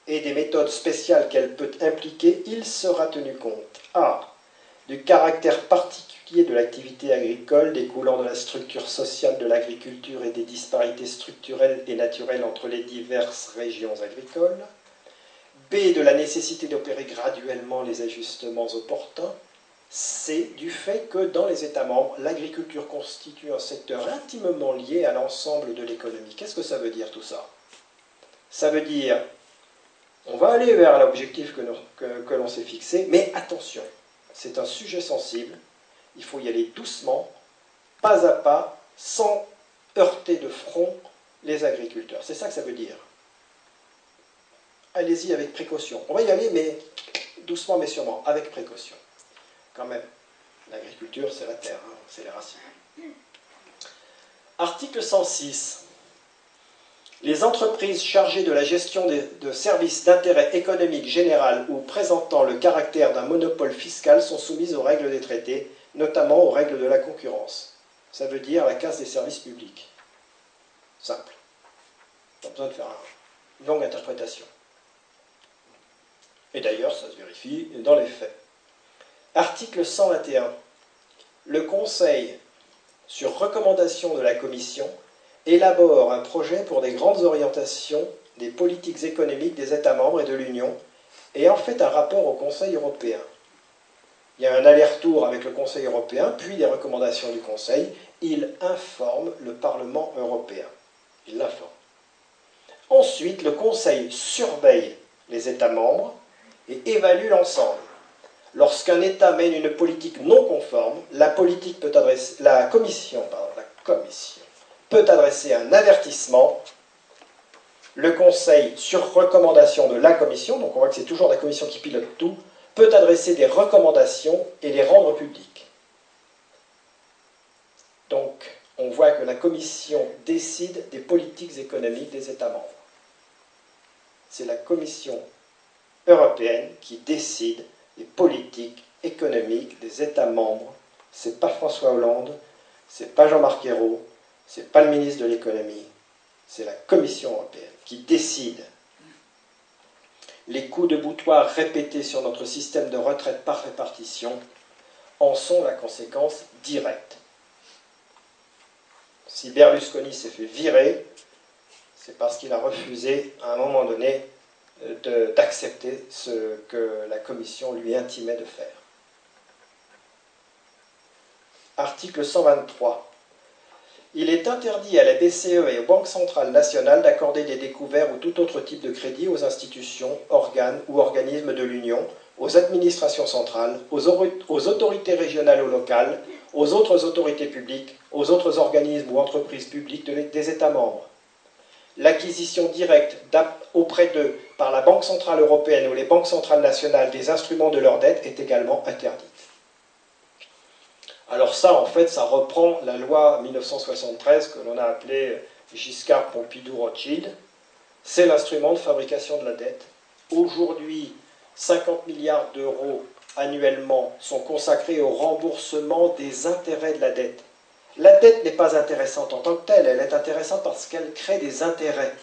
des méthodes spéciales qu'elle peut impliquer, il sera tenu compte A. du caractère particulier de l'activité agricole découlant de la structure sociale de l'agriculture et des disparités structurelles et naturelles entre les diverses régions agricoles. B. de la nécessité d'opérer graduellement les ajustements opportuns c'est du fait que dans les États membres, l'agriculture constitue un secteur intimement lié à l'ensemble de l'économie. Qu'est-ce que ça veut dire tout ça? Ça veut dire, on va aller vers l'objectif que, l'on s'est fixé, mais attention, c'est un sujet sensible, il faut y aller doucement, pas à pas, sans heurter de front les agriculteurs. C'est ça que ça veut dire. Allez-y avec précaution. On va y aller, mais doucement mais sûrement, avec précaution quand même. L'agriculture, c'est la terre, hein, c'est les racines. Article 106. Les entreprises chargées de la gestion de services d'intérêt économique général ou présentant le caractère d'un monopole fiscal sont soumises aux règles des traités, notamment aux règles de la concurrence. Ça veut dire la casse des services publics. Simple. Pas besoin de faire une longue interprétation. Et d'ailleurs, ça se vérifie dans les faits. Article 121. Le Conseil, sur recommandation de la Commission, élabore un projet pour des grandes orientations des politiques économiques des États membres et de l'Union et en fait un rapport au Conseil européen. Il y a un aller-retour avec le Conseil européen, puis des recommandations du Conseil. Il informe le Parlement européen. Il l'informe. Ensuite, le Conseil surveille les États membres et évalue l'ensemble. Lorsqu'un État mène une politique non conforme, la, politique peut adresser, la, commission, la commission peut adresser un avertissement. Le Conseil, sur recommandation de la Commission, donc on voit que c'est toujours la Commission qui pilote tout, peut adresser des recommandations et les rendre publiques. Donc, on voit que la Commission décide des politiques économiques des États membres. C'est la Commission européenne qui décide les politiques économiques des États membres. C'est pas François Hollande, c'est pas Jean-Marc Ayrault, c'est pas le ministre de l'économie, c'est la Commission européenne qui décide. Les coups de boutoir répétés sur notre système de retraite par répartition en sont la conséquence directe. Si Berlusconi s'est fait virer, c'est parce qu'il a refusé à un moment donné d'accepter ce que la Commission lui intimait de faire. Article 123. Il est interdit à la BCE et aux banques centrales nationales d'accorder des découverts ou tout autre type de crédit aux institutions, organes ou organismes de l'Union, aux administrations centrales, aux, autorités régionales ou locales, aux autres autorités publiques, aux autres organismes ou entreprises publiques des États membres. L'acquisition directe auprès d'eux par la Banque Centrale Européenne ou les banques centrales nationales des instruments de leur dette est également interdite. Alors ça, en fait, ça reprend la loi 1973 que l'on a appelée Giscard Pompidou Rothschild. C'est l'instrument de fabrication de la dette. Aujourd'hui, 50 milliards d'euros annuellement sont consacrés au remboursement des intérêts de la dette. La dette n'est pas intéressante en tant que telle, elle est intéressante parce qu'elle crée des intérêts.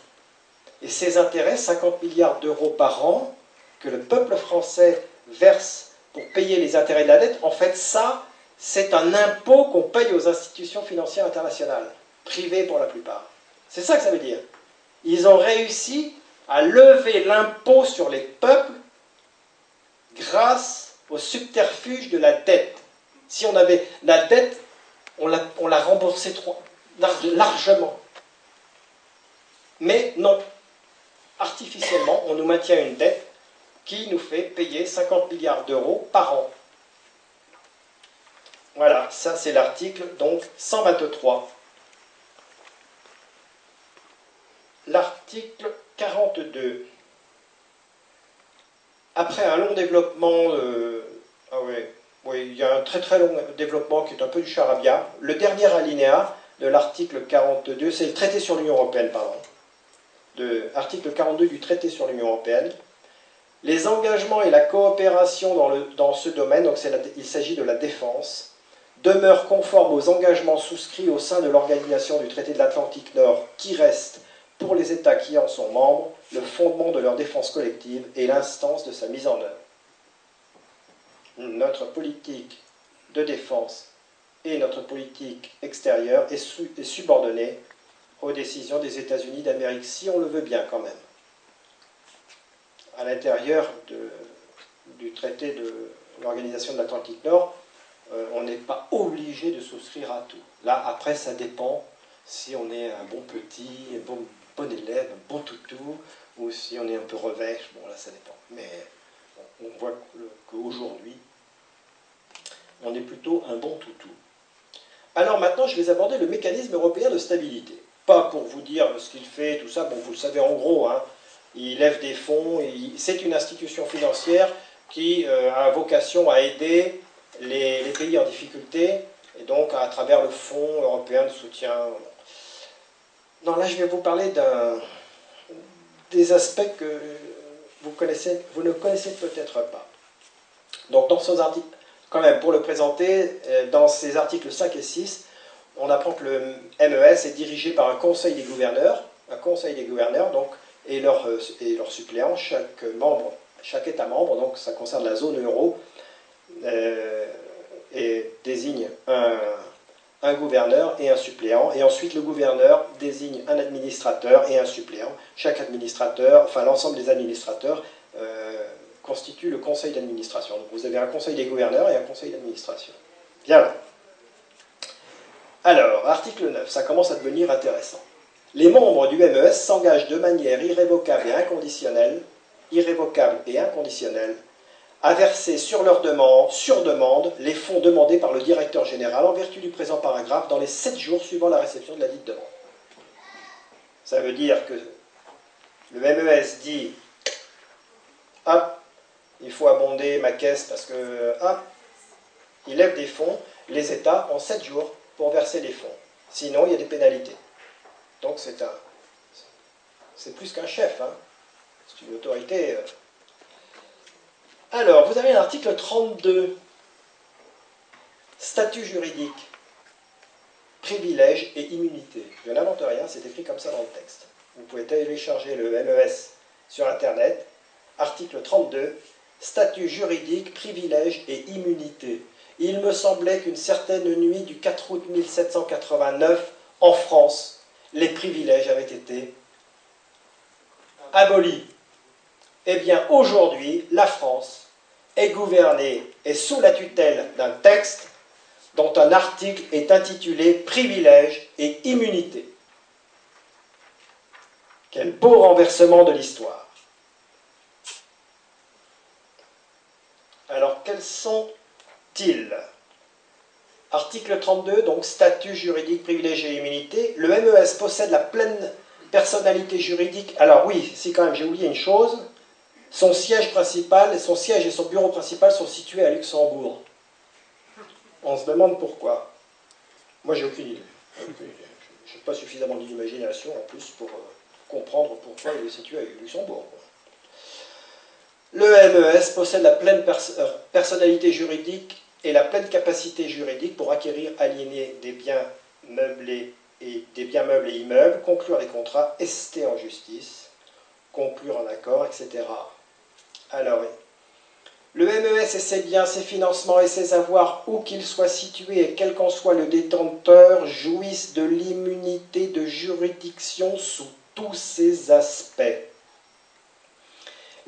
Et ces intérêts, 50 milliards d'euros par an, que le peuple français verse pour payer les intérêts de la dette, en fait, ça, c'est un impôt qu'on paye aux institutions financières internationales, privées pour la plupart. C'est ça que ça veut dire. Ils ont réussi à lever l'impôt sur les peuples grâce au subterfuge de la dette. Si on avait la dette, on l'a, remboursée largement. Mais non, artificiellement, on nous maintient une dette qui nous fait payer 50 milliards d'euros par an. Voilà, ça c'est l'article donc 123. L'article 42. Après un long développement, ah il y a un très très long développement qui est un peu du charabia. Le dernier alinéa de l'article 42, c'est le traité sur l'Union européenne, pardon. De, article 42 du traité sur l'Union européenne. Les engagements et la coopération dans ce domaine, donc il s'agit de la défense, demeurent conformes aux engagements souscrits au sein de l'organisation du traité de l'Atlantique Nord, qui reste pour les États qui en sont membres, le fondement de leur défense collective et l'instance de sa mise en œuvre. Notre politique de défense et notre politique extérieure est, subordonnée aux décisions des États-Unis d'Amérique, si on le veut bien quand même. À l'intérieur du traité de l'Organisation de l'Atlantique Nord, euh, on n'est pas obligé de souscrire à tout. Là, après, ça dépend si on est un bon petit, un bon bon élève, un bon toutou, ou si on est un peu revêche, bon là ça dépend. Mais on voit qu'aujourd'hui, on est plutôt un bon toutou. Alors maintenant, je vais aborder le mécanisme européen de stabilité. Pas pour vous dire ce qu'il fait, tout ça, bon, vous le savez en gros, hein. il lève des fonds, c'est une institution financière qui euh, a vocation à aider les, pays en difficulté, et donc à travers le Fonds européen de soutien non, là, je vais vous parler des aspects que vous, ne connaissez peut-être pas. Donc, dans ces articles, quand même, pour le présenter, euh, dans ces articles 5 et 6, on apprend que le MES est dirigé par un conseil des gouverneurs, un conseil des gouverneurs, donc, et leurs euh, leur suppléants, chaque membre, chaque État membre, donc ça concerne la zone euro, et désigne un, gouverneur et un suppléant, et ensuite le gouverneur désigne un administrateur et un suppléant. Chaque administrateur, enfin l'ensemble des administrateurs, euh, constitue le conseil d'administration. Donc vous avez un conseil des gouverneurs et un conseil d'administration. Bien. Alors, article 9, ça commence à devenir intéressant. Les membres du MES s'engagent de manière irrévocable et inconditionnelle, irrévocable et inconditionnelle à verser sur leur demande, sur demande, les fonds demandés par le directeur général en vertu du présent paragraphe dans les 7 jours suivant la réception de la dite demande. Ça veut dire que le MES dit Hop, il faut abonder ma caisse parce que hop, il lève des fonds, les États ont 7 jours pour verser les fonds. Sinon, il y a des pénalités. Donc c'est un. C'est plus qu'un chef, hein. c'est une autorité. Euh, alors, vous avez l'article 32, statut juridique, privilèges et immunité. Je n'invente rien, c'est écrit comme ça dans le texte. Vous pouvez télécharger le MES sur Internet. Article 32, statut juridique, privilèges et immunité. Il me semblait qu'une certaine nuit du 4 août 1789, en France, les privilèges avaient été abolis. Eh bien, aujourd'hui, la France est gouvernée et sous la tutelle d'un texte dont un article est intitulé Privilèges et immunité. Quel beau renversement de l'histoire. Alors, quels sont-ils? Article 32, donc statut juridique, privilèges et immunité. Le MES possède la pleine personnalité juridique. Alors oui, si quand même j'ai oublié une chose, son siège principal, son siège et son bureau principal sont situés à Luxembourg. On se demande pourquoi. Moi, j'ai aucune idée. Je n'ai pas suffisamment d'imagination en plus pour euh, comprendre pourquoi il est situé à Luxembourg. Le MES possède la pleine euh, personnalité juridique et la pleine capacité juridique pour acquérir, aliéner des biens meublés et des biens meubles et immeubles, conclure des contrats, ester en justice, conclure en accord, etc. Alors, le MES et ses biens, ses financements et ses avoirs, où qu'ils soient situés et quel qu'en soit le détenteur, jouissent de l'immunité de juridiction sous tous ses aspects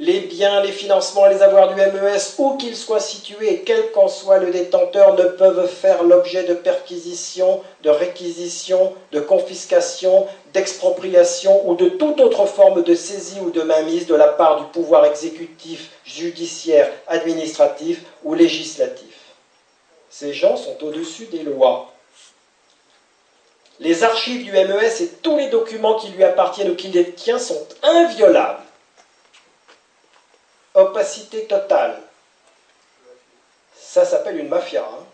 les biens, les financements les avoirs du MES, où qu'ils soient situés et quel qu'en soit le détenteur, ne peuvent faire l'objet de perquisition, de réquisition, de confiscation, d'expropriation ou de toute autre forme de saisie ou de mainmise de la part du pouvoir exécutif, judiciaire, administratif ou législatif. Ces gens sont au-dessus des lois. Les archives du MES et tous les documents qui lui appartiennent ou qu'il détient sont inviolables opacité totale. Ça s'appelle une mafia. Hein.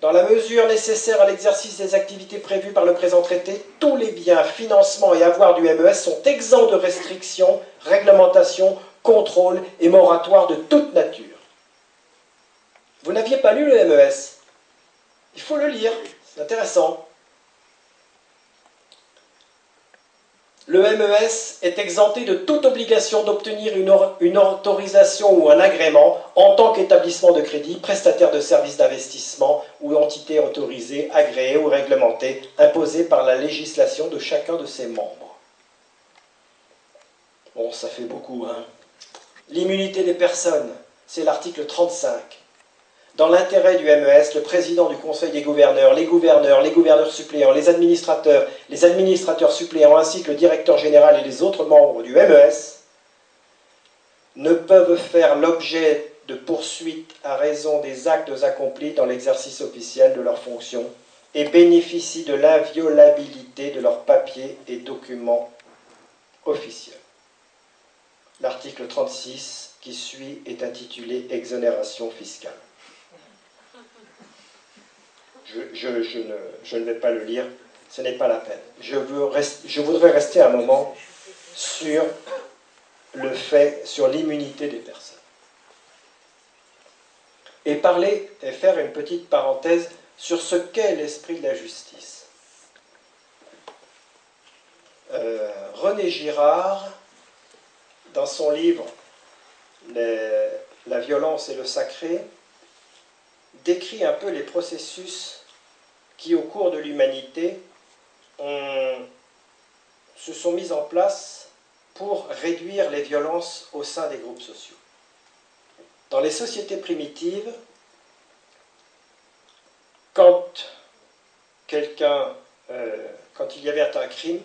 Dans la mesure nécessaire à l'exercice des activités prévues par le présent traité, tous les biens, financements et avoirs du MES sont exempts de restrictions, réglementations, contrôles et moratoires de toute nature. Vous n'aviez pas lu le MES Il faut le lire, c'est intéressant. Le MES est exempté de toute obligation d'obtenir une, autorisation ou un agrément en tant qu'établissement de crédit, prestataire de services d'investissement ou entité autorisée, agréée ou réglementée, imposée par la législation de chacun de ses membres. Bon, ça fait beaucoup, hein. L'immunité des personnes, c'est l'article 35. Dans l'intérêt du MES, le président du Conseil des gouverneurs, les gouverneurs, les gouverneurs suppléants, les administrateurs, les administrateurs suppléants, ainsi que le directeur général et les autres membres du MES ne peuvent faire l'objet de poursuites à raison des actes accomplis dans l'exercice officiel de leurs fonctions et bénéficient de l'inviolabilité de leurs papiers et documents officiels. L'article 36 qui suit est intitulé Exonération fiscale je, ne, vais pas le lire, ce n'est pas la peine. Je, voudrais rester un moment sur le fait, sur l'immunité des personnes. Et parler, et faire une petite parenthèse sur ce qu'est l'esprit de la justice. Euh, René Girard, dans son livre La violence et le sacré, décrit un peu les processus qui, au cours de l'humanité, se sont mis en place pour réduire les violences au sein des groupes sociaux. Dans les sociétés primitives, quand quelqu'un, euh, quand il y avait un crime,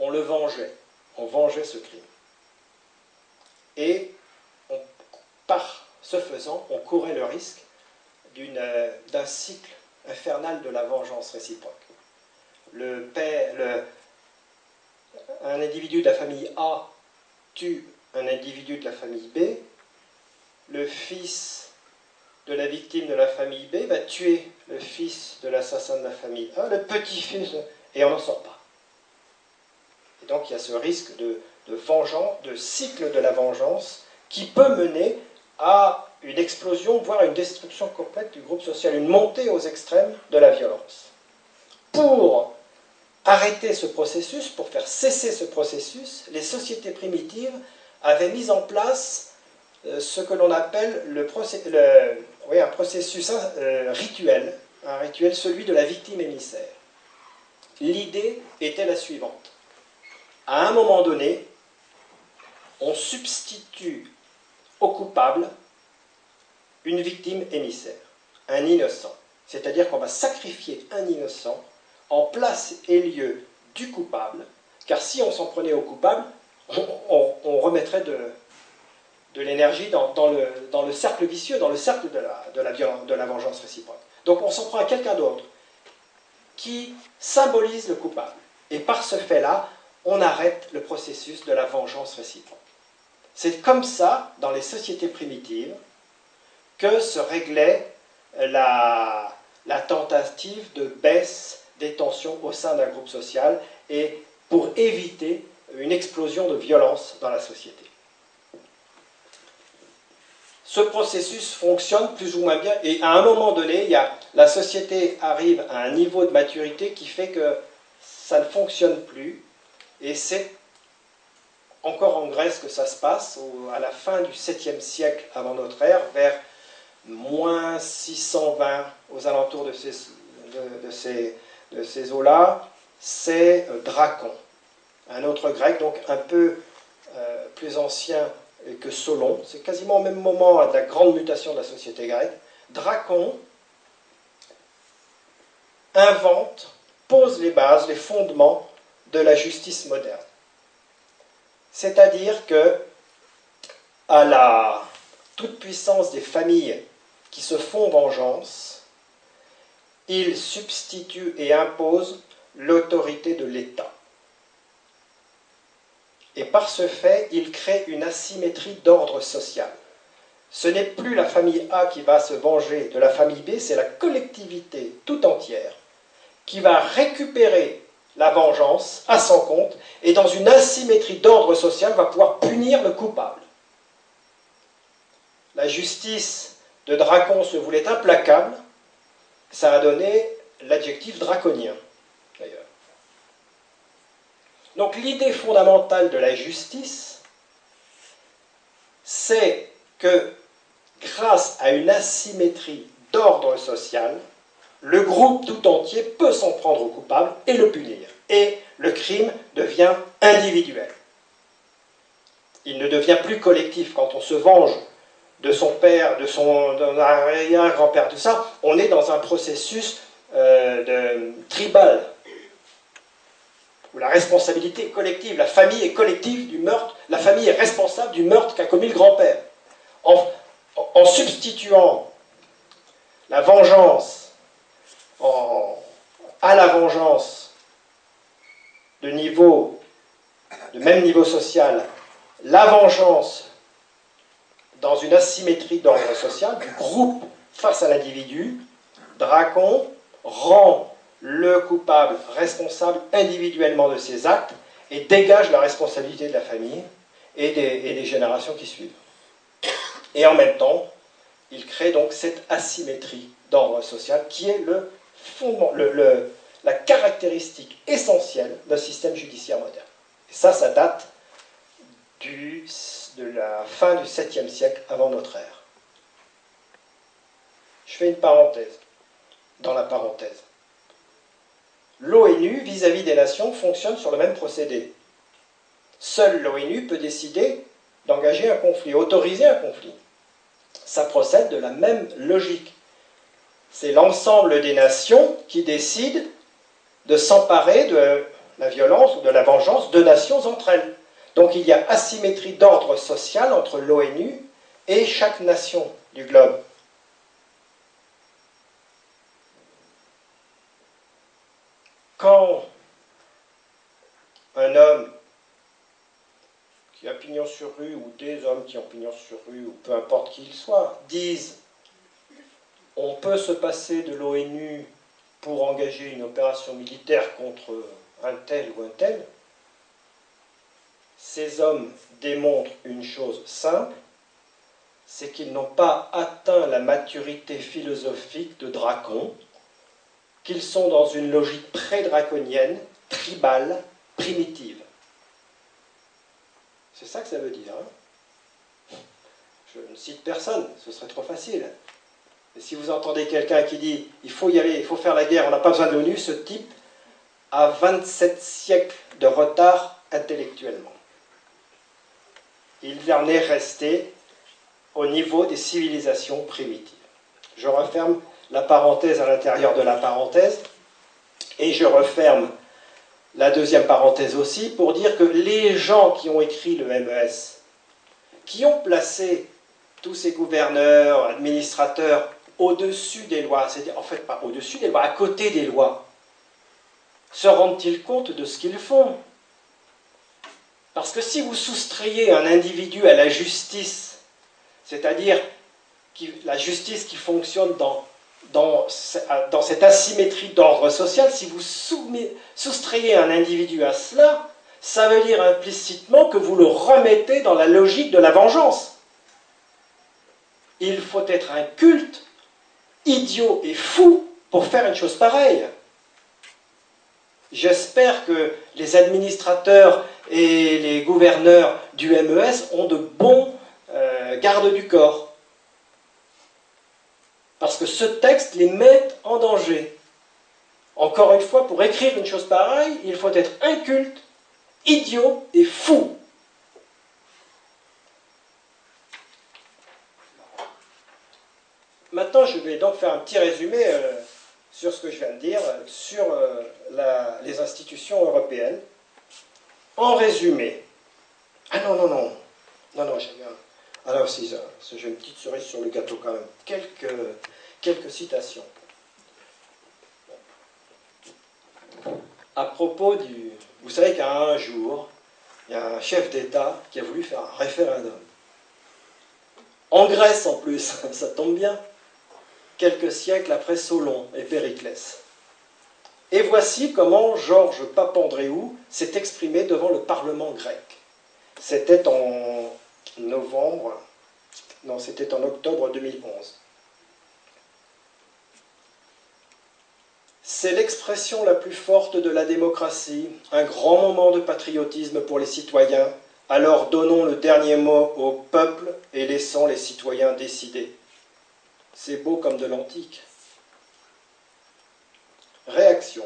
on le vengeait, on vengeait ce crime. Et par ce faisant, on courait le risque euh, d'un cycle infernal de la vengeance réciproque. Le père, un individu de la famille A tue un individu de la famille B, le fils de la victime de la famille B va tuer le fils de l'assassin de la famille A, le petit-fils, et on n'en sort pas. Et donc il y a ce risque de vengeance, de cycle de la vengeance, qui peut mener à une explosion, voire une destruction complète du groupe social, une montée aux extrêmes de la violence. Pour arrêter ce processus, pour faire cesser ce processus, les sociétés primitives avaient mis en place euh, ce que l'on appelle le, un processus euh, rituel, un rituel, celui de la victime émissaire. L'idée était la suivante. À un moment donné, on substitue au coupable une victime émissaire, un innocent. C'est-à-dire qu'on va sacrifier un innocent en place et lieu du coupable, car si on s'en prenait au coupable, on, remettrait de, l'énergie dans, le, cercle vicieux, dans le cercle de la vengeance réciproque. Donc on s'en prend à quelqu'un d'autre qui symbolise le coupable. Et par ce fait-là, on arrête le processus de la vengeance réciproque. C'est comme ça, dans les sociétés primitives, que se réglait la, tentative de baisse des tensions au sein d'un groupe social et pour éviter une explosion de violence dans la société. ce processus fonctionne plus ou moins bien et à un moment donné, il y a, la société arrive à un niveau de maturité qui fait que ça ne fonctionne plus et c'est encore en Grèce que ça se passe, à la fin du 7e siècle avant notre ère, vers moins 620 aux alentours de ces, eaux-là, c'est euh, Dracon, un autre grec, donc un peu euh, plus ancien que Solon. C'est quasiment au même moment de la grande mutation de la société grecque. Dracon invente, pose les bases, les fondements de la justice moderne. C'est-à-dire que, à la toute-puissance des familles qui se font vengeance, il substitue et impose l'autorité de l'État. Et par ce fait, il crée une asymétrie d'ordre social. Ce n'est plus la famille A qui va se venger de la famille B, c'est la collectivité tout entière qui va récupérer la vengeance à son compte et dans une asymétrie d'ordre social va pouvoir punir le coupable. La justice de Dracon se voulait implacable, ça a donné l'adjectif draconien, d'ailleurs. Donc l'idée fondamentale de la justice, c'est que grâce à une asymétrie d'ordre social, le groupe tout entier peut s'en prendre au coupable et le punir. Et le crime devient individuel. Il ne devient plus collectif. Quand on se venge de son père, de son arrière-grand-père, tout ça, on est dans un processus euh, tribal, où la responsabilité est collective, la famille est collective du meurtre, la famille est responsable du meurtre qu'a commis le grand-père. en substituant la vengeance à la vengeance de niveau, de même niveau social, la vengeance dans une asymétrie d'ordre social, du groupe face à l'individu, Dracon rend le coupable responsable individuellement de ses actes et dégage la responsabilité de la famille et des, générations qui suivent. Et en même temps, il crée donc cette asymétrie d'ordre social qui est le le, la caractéristique essentielle d'un système judiciaire moderne. Et ça, ça date du, de la fin du 7e siècle avant notre ère. Je fais une parenthèse dans la parenthèse. L'ONU, vis-à-vis des nations, fonctionne sur le même procédé. Seule l'ONU peut décider d'engager un conflit, autoriser un conflit. Ça procède de la même logique c'est l'ensemble des nations qui décident de s'emparer de la violence ou de la vengeance de nations entre elles. Donc il y a asymétrie d'ordre social entre l'ONU et chaque nation du globe. Quand un homme qui a pignon sur rue, ou des hommes qui ont pignon sur rue, ou peu importe qui il soit, disent on peut se passer de l'ONU pour engager une opération militaire contre un tel ou un tel, ces hommes démontrent une chose simple, c'est qu'ils n'ont pas atteint la maturité philosophique de Dracon, qu'ils sont dans une logique pré-draconienne, tribale, primitive. C'est ça que ça veut dire. Hein. Je ne cite personne, ce serait trop facile. Et si vous entendez quelqu'un qui dit il faut y aller, il faut faire la guerre, on n'a pas besoin de l'ONU, ce type a 27 siècles de retard intellectuellement. Il en est resté au niveau des civilisations primitives. Je referme la parenthèse à l'intérieur de la parenthèse et je referme la deuxième parenthèse aussi pour dire que les gens qui ont écrit le MES, qui ont placé tous ces gouverneurs, administrateurs au-dessus des lois, c'est-à-dire en fait pas au-dessus des lois, à côté des lois, se rendent-ils compte de ce qu'ils font? Parce que si vous soustrayez un individu à la justice, c'est-à-dire la justice qui fonctionne dans, cette asymétrie d'ordre social, si vous soustrayez un individu à cela, ça veut dire implicitement que vous le remettez dans la logique de la vengeance. Il faut être un culte idiot et fou pour faire une chose pareille. J'espère que les administrateurs et les gouverneurs du MES ont de bons euh, gardes du corps. Parce que ce texte les met en danger. Encore une fois, pour écrire une chose pareille, il faut être inculte, idiot et fou. Maintenant, je vais donc faire un petit résumé euh, sur ce que je viens de dire, sur euh, les institutions européennes. En résumé, ah non, non, non, non, non, j'ai un. Alors, si, j'ai une petite cerise sur le gâteau quand même. Quelques, quelques citations. À propos du. Vous savez qu'à un jour, il y a un chef d'État qui a voulu faire un référendum. En Grèce en plus, ça tombe bien quelques siècles après Solon et Périclès. Et voici comment Georges Papandréou s'est exprimé devant le Parlement grec. C'était en novembre, non, c'était en octobre 2011. C'est l'expression la plus forte de la démocratie, un grand moment de patriotisme pour les citoyens. Alors donnons le dernier mot au peuple et laissons les citoyens décider. C'est beau comme de l'antique. Réaction.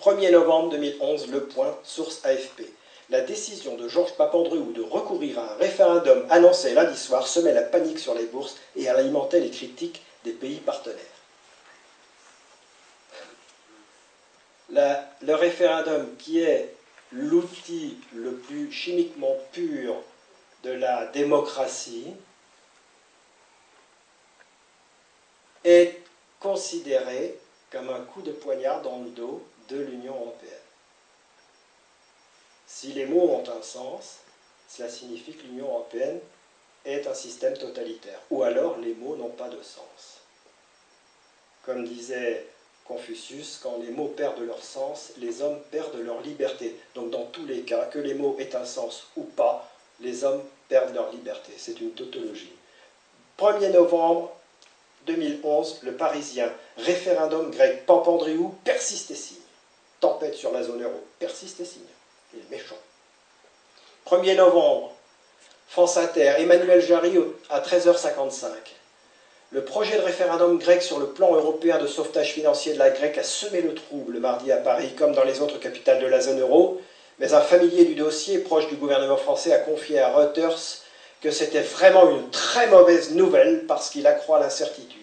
1er novembre 2011, Le Point, source AFP. La décision de Georges Papandreou de recourir à un référendum annoncé lundi soir semait la panique sur les bourses et alimentait les critiques des pays partenaires. le référendum, qui est l'outil le plus chimiquement pur de la démocratie, est considéré comme un coup de poignard dans le dos de l'Union européenne. Si les mots ont un sens, cela signifie que l'Union européenne est un système totalitaire, ou alors les mots n'ont pas de sens. Comme disait Confucius, quand les mots perdent leur sens, les hommes perdent leur liberté. Donc dans tous les cas, que les mots aient un sens ou pas, les hommes perdent leur liberté. C'est une tautologie. 1er novembre 2011, Le Parisien, référendum grec, Pampandriou persiste et signe. Tempête sur la zone euro, persiste et signe. Il est méchant. 1er novembre, France Inter, Emmanuel Jarry à 13h55. Le projet de référendum grec sur le plan européen de sauvetage financier de la Grecque a semé le trouble mardi à Paris, comme dans les autres capitales de la zone euro, mais un familier du dossier, proche du gouvernement français, a confié à Reuters que c'était vraiment une très mauvaise nouvelle parce qu'il accroît l'incertitude.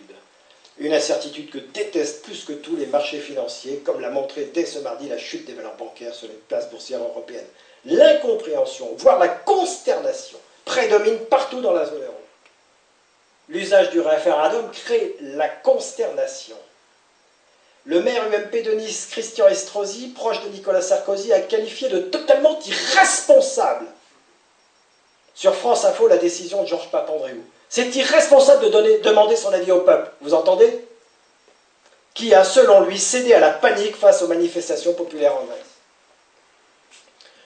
Une incertitude que détestent plus que tous les marchés financiers, comme l'a montré dès ce mardi la chute des valeurs bancaires sur les places boursières européennes. L'incompréhension, voire la consternation, prédomine partout dans la zone euro. L'usage du référendum crée la consternation. Le maire UMP de Nice, Christian Estrosi, proche de Nicolas Sarkozy, a qualifié de totalement irresponsable sur France Info la décision de Georges Papandréou. C'est irresponsable de demander son avis au peuple, vous entendez? Qui a, selon lui, cédé à la panique face aux manifestations populaires en Grèce.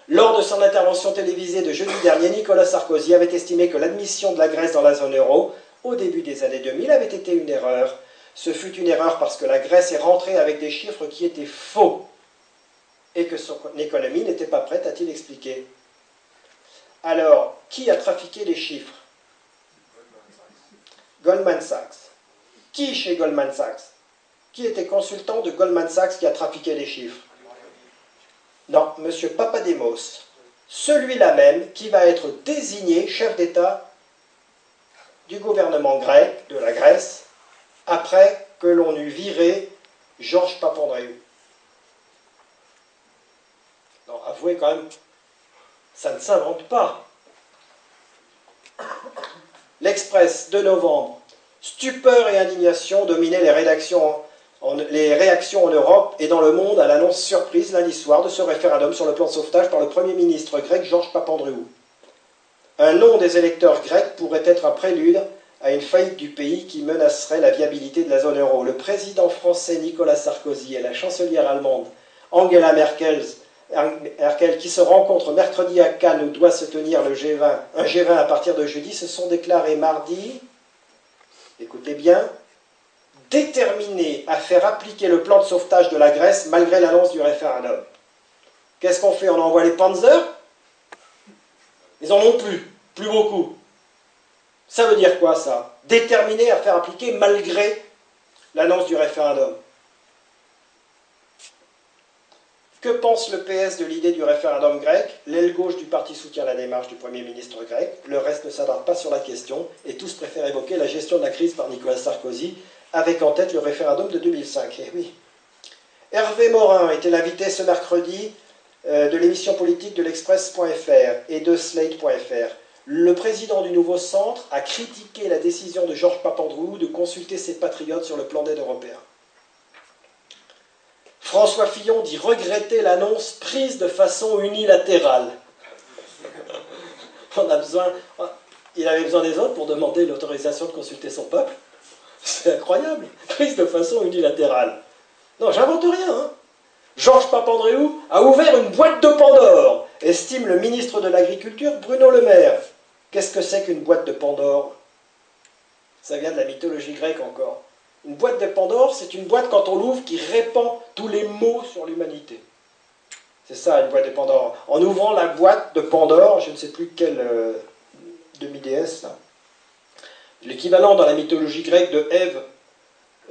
Lors de son intervention télévisée de jeudi dernier, Nicolas Sarkozy avait estimé que l'admission de la Grèce dans la zone euro, au début des années 2000, avait été une erreur. Ce fut une erreur parce que la Grèce est rentrée avec des chiffres qui étaient faux et que son économie n'était pas prête, a-t-il expliqué. Alors, qui a trafiqué les chiffres? Goldman Sachs. Qui chez Goldman Sachs? Qui était consultant de Goldman Sachs qui a trafiqué les chiffres? Non, M. Papademos. Celui-là même qui va être désigné chef d'État du gouvernement grec, de la Grèce, après que l'on eut viré Georges Papandreou. Non, avouez quand même ça ne s'invente pas. L'Express de novembre, stupeur et indignation dominaient les, réactions en Europe et dans le monde à l'annonce surprise lundi soir de ce référendum sur le plan de sauvetage par le Premier ministre grec Georges Papandreou. Un nom des électeurs grecs pourrait être un prélude à une faillite du pays qui menacerait la viabilité de la zone euro. Le président français Nicolas Sarkozy et la chancelière allemande Angela Merkel Merkel, qui se rencontre mercredi à Cannes doit se tenir le G20, un G20 à partir de jeudi, se sont déclarés mardi écoutez bien, déterminés à faire appliquer le plan de sauvetage de la Grèce malgré l'annonce du référendum. Qu'est-ce qu'on fait? On envoie les Panzers Ils en ont plus, plus beaucoup. Ça veut dire quoi ça? Déterminés à faire appliquer malgré l'annonce du référendum. Que pense le PS de l'idée du référendum grec? L'aile gauche du parti soutient la démarche du Premier ministre grec, le reste ne s'adapte pas sur la question, et tous préfèrent évoquer la gestion de la crise par Nicolas Sarkozy, avec en tête le référendum de 2005. Eh oui. Hervé Morin était l'invité ce mercredi euh, de l'émission politique de l'Express.fr et de Slate.fr. Le président du nouveau centre a critiqué la décision de Georges Papandreou de consulter ses patriotes sur le plan d'aide européen. François Fillon dit regretter l'annonce prise de façon unilatérale. On a besoin, il avait besoin des autres pour demander l'autorisation de consulter son peuple. C'est incroyable, prise de façon unilatérale. Non, j'invente rien. Hein. Georges Papandréou a ouvert une boîte de Pandore, estime le ministre de l'Agriculture Bruno Le Maire. Qu'est-ce que c'est qu'une boîte de Pandore? Ça vient de la mythologie grecque encore. Une boîte de Pandore, c'est une boîte quand on l'ouvre qui répand tous les maux sur l'humanité. C'est ça une boîte de Pandore. En ouvrant la boîte de Pandore, je ne sais plus quelle euh, demi-déesse, l'équivalent dans la mythologie grecque de Ève,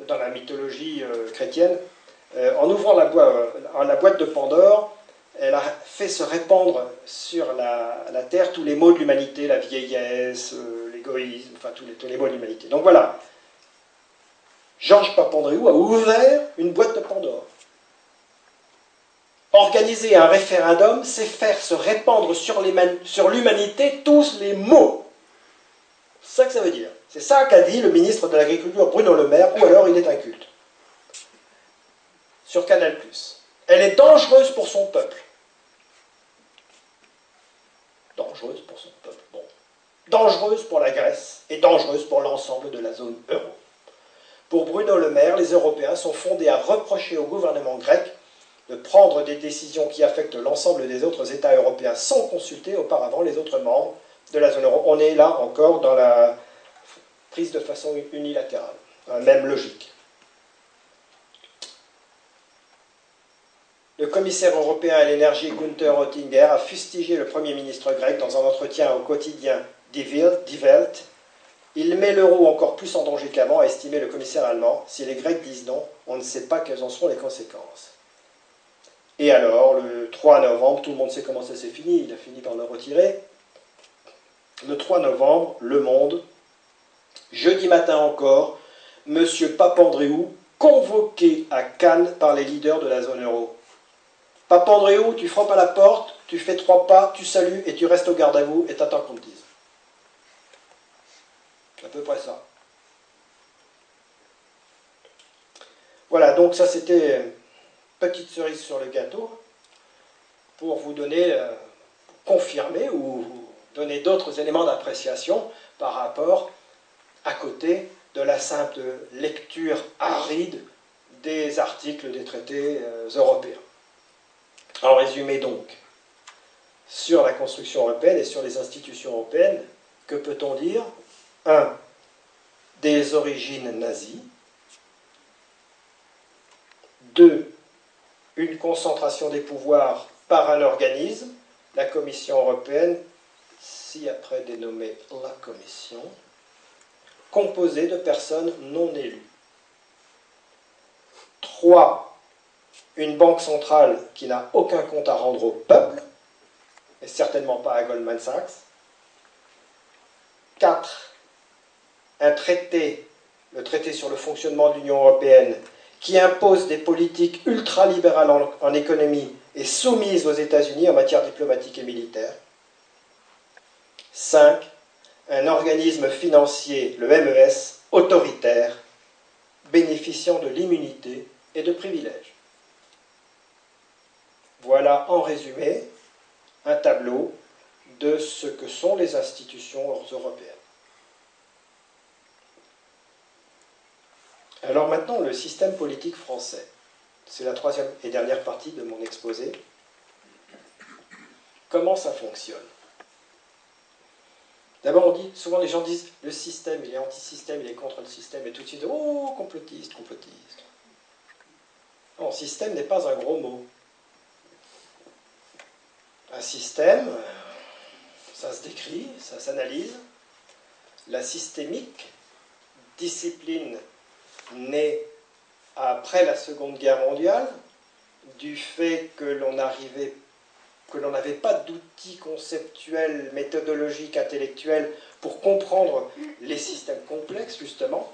dans la mythologie euh, chrétienne, euh, en ouvrant la, la, boîte de Pandore, elle a fait se répandre sur la, terre tous les maux de l'humanité, la vieillesse, l'égoïsme, enfin tous les, tous les maux de l'humanité. Donc voilà, Georges Papandréou a ouvert une boîte de Pandore. Organiser un référendum, c'est faire se répandre sur l'humanité tous les maux. C'est ça que ça veut dire. C'est ça qu'a dit le ministre de l'Agriculture Bruno Le Maire, ou alors il est inculte. Sur Canal. Elle est dangereuse pour son peuple. Dangereuse pour son peuple. Bon. Dangereuse pour la Grèce et dangereuse pour l'ensemble de la zone euro. Pour Bruno Le Maire, les Européens sont fondés à reprocher au gouvernement grec de prendre des décisions qui affectent l'ensemble des autres États européens sans consulter auparavant les autres membres de la zone euro. On est là encore dans la prise de façon unilatérale, la même logique. Le commissaire européen à l'énergie Gunther Oettinger a fustigé le Premier ministre grec dans un entretien au quotidien Die Welt il met l'euro encore plus en danger qu'avant, a estimé le commissaire allemand. Si les Grecs disent non, on ne sait pas quelles en seront les conséquences. Et alors, le 3 novembre, tout le monde sait comment ça s'est fini, il a fini par le retirer. Le 3 novembre, Le Monde, jeudi matin encore, M. Papandréou, convoqué à Cannes par les leaders de la zone euro. Papandréou, tu frappes à la porte, tu fais trois pas, tu salues et tu restes au garde à vous et t'attends qu'on te dise à peu près ça. Voilà, donc ça c'était petite cerise sur le gâteau pour vous donner, euh, confirmer ou donner d'autres éléments d'appréciation par rapport à côté de la simple lecture aride des articles des traités euh, européens. En résumé donc, sur la construction européenne et sur les institutions européennes, que peut-on dire 1. Des origines nazies. 2. Une concentration des pouvoirs par un organisme, la Commission européenne, si après dénommée la Commission, composée de personnes non élues. 3. Une banque centrale qui n'a aucun compte à rendre au peuple, et certainement pas à Goldman Sachs. 4 un traité, le traité sur le fonctionnement de l'Union européenne, qui impose des politiques ultralibérales en, économie et soumises aux États-Unis en matière diplomatique et militaire. 5. Un organisme financier, le MES, autoritaire, bénéficiant de l'immunité et de privilèges. Voilà en résumé un tableau de ce que sont les institutions européennes. Alors maintenant, le système politique français. C'est la troisième et dernière partie de mon exposé. Comment ça fonctionne? D'abord, on dit, souvent les gens disent le système, il est anti-système, il est contre le système, et tout de suite, oh, complotiste, complotiste. Non, système n'est pas un gros mot. Un système, ça se décrit, ça s'analyse. La systémique, discipline née après la Seconde Guerre mondiale, du fait que l'on que l'on n'avait pas d'outils conceptuels, méthodologiques, intellectuels pour comprendre les systèmes complexes, justement.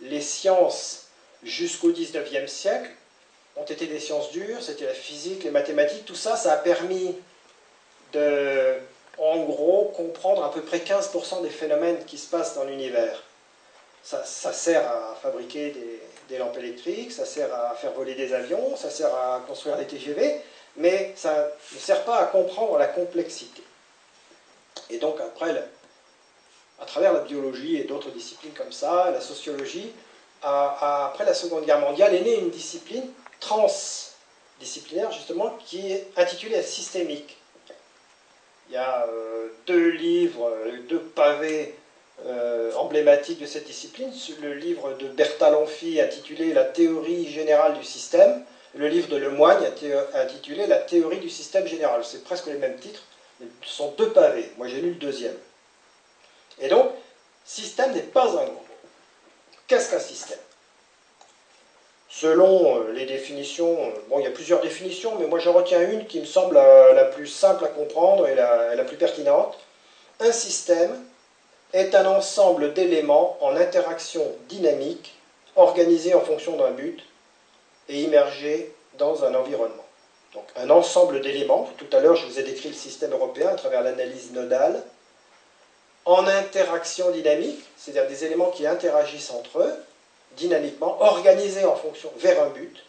Les sciences, jusqu'au XIXe siècle, ont été des sciences dures, c'était la physique, les mathématiques, tout ça, ça a permis de, en gros, comprendre à peu près 15% des phénomènes qui se passent dans l'univers. Ça, sert à fabriquer des, lampes électriques, ça sert à faire voler des avions, ça sert à construire des TGV, mais ça ne sert pas à comprendre la complexité. Et donc après, à travers la biologie et d'autres disciplines comme ça, la sociologie, après la Seconde Guerre mondiale est née une discipline transdisciplinaire justement qui est intitulée systémique. Il y a euh, deux livres, deux pavés euh, emblématique de cette discipline, le livre de Bertha Lanfi intitulé La théorie générale du système, le livre de Lemoigne intitulé La théorie du système général. C'est presque les mêmes titres, mais ce sont deux pavés. Moi j'ai lu le deuxième. Et donc, système n'est pas un gros Qu'est-ce qu'un système? Selon euh, les définitions, euh, bon, il y a plusieurs définitions, mais moi j'en retiens une qui me semble la, plus simple à comprendre et la plus pertinente. Un système, est un ensemble d'éléments en interaction dynamique, organisés en fonction d'un but et immergés dans un environnement. Donc un ensemble d'éléments, tout à l'heure je vous ai décrit le système européen à travers l'analyse nodale, en interaction dynamique, c'est-à-dire des éléments qui interagissent entre eux, dynamiquement, organisés en fonction vers un but,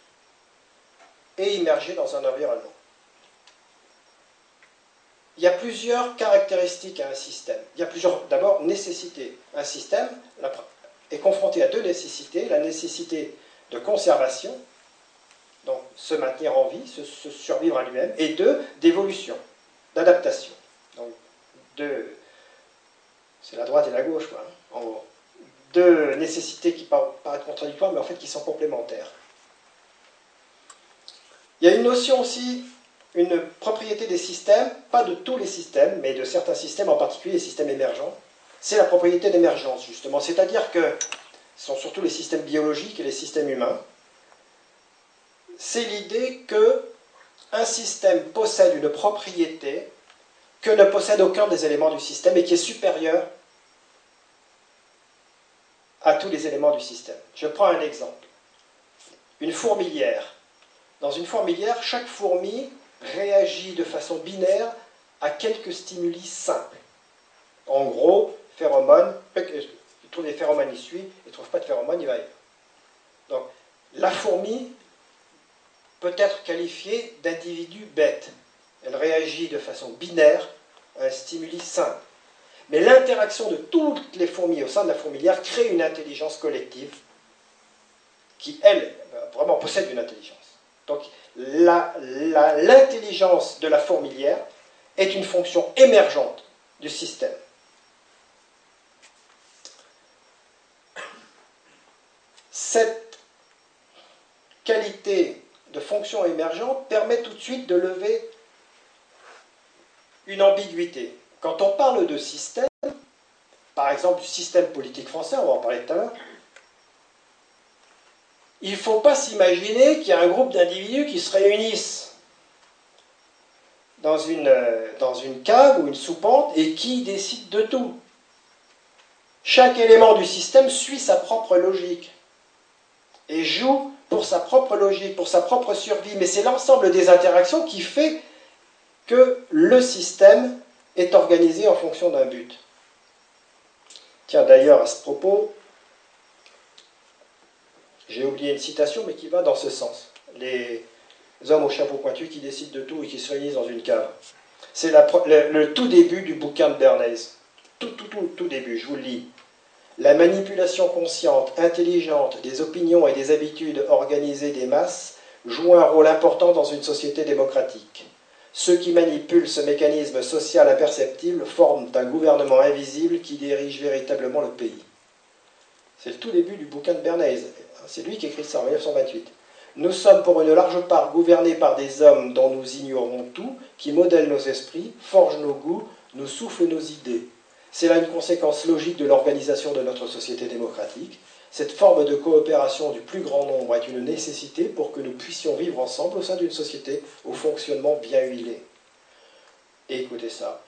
et immergés dans un environnement. Il y a plusieurs caractéristiques à un système. Il y a plusieurs, d'abord, nécessités. Un système est confronté à deux nécessités. La nécessité de conservation, donc se maintenir en vie, se, survivre à lui-même, et deux, d'évolution, d'adaptation. Donc, deux, c'est la droite et la gauche, quoi, en gros. Deux nécessités qui paraissent contradictoires, mais en fait qui sont complémentaires. Il y a une notion aussi une propriété des systèmes, pas de tous les systèmes, mais de certains systèmes, en particulier les systèmes émergents, c'est la propriété d'émergence, justement. C'est-à-dire que ce sont surtout les systèmes biologiques et les systèmes humains. C'est l'idée que un système possède une propriété que ne possède aucun des éléments du système et qui est supérieure à tous les éléments du système. Je prends un exemple. Une fourmilière. Dans une fourmilière, chaque fourmi réagit de façon binaire à quelques stimuli simples. En gros, phéromone, il trouve des phéromones, il suit, il ne trouve pas de phéromones, il va ailleurs. Donc, la fourmi peut être qualifiée d'individu bête. Elle réagit de façon binaire à un stimuli simple. Mais l'interaction de toutes les fourmis au sein de la fourmilière crée une intelligence collective qui, elle, vraiment possède une intelligence. Donc, l'intelligence de la fourmilière est une fonction émergente du système. Cette qualité de fonction émergente permet tout de suite de lever une ambiguïté. Quand on parle de système, par exemple du système politique français, on va en parler tout à l'heure, il ne faut pas s'imaginer qu'il y a un groupe d'individus qui se réunissent dans une, euh, dans une cave ou une soupente et qui décident de tout. Chaque élément du système suit sa propre logique et joue pour sa propre logique, pour sa propre survie, mais c'est l'ensemble des interactions qui fait que le système est organisé en fonction d'un but. Tiens, d'ailleurs, à ce propos, j'ai oublié une citation, mais qui va dans ce sens. Les hommes au chapeau pointu qui décident de tout et qui se réunissent dans une cave. C'est le, le, tout début du bouquin de Bernays. Tout, tout, tout, tout début, je vous le lis. La manipulation consciente, intelligente des opinions et des habitudes organisées des masses joue un rôle important dans une société démocratique. Ceux qui manipulent ce mécanisme social imperceptible forment un gouvernement invisible qui dirige véritablement le pays. C'est le tout début du bouquin de Bernays. C'est lui qui écrit ça en 1928. Nous sommes pour une large part gouvernés par des hommes dont nous ignorons tout, qui modèlent nos esprits, forgent nos goûts, nous soufflent nos idées. C'est là une conséquence logique de l'organisation de notre société démocratique. Cette forme de coopération du plus grand nombre est une nécessité pour que nous puissions vivre ensemble au sein d'une société au fonctionnement bien huilé. Écoutez ça,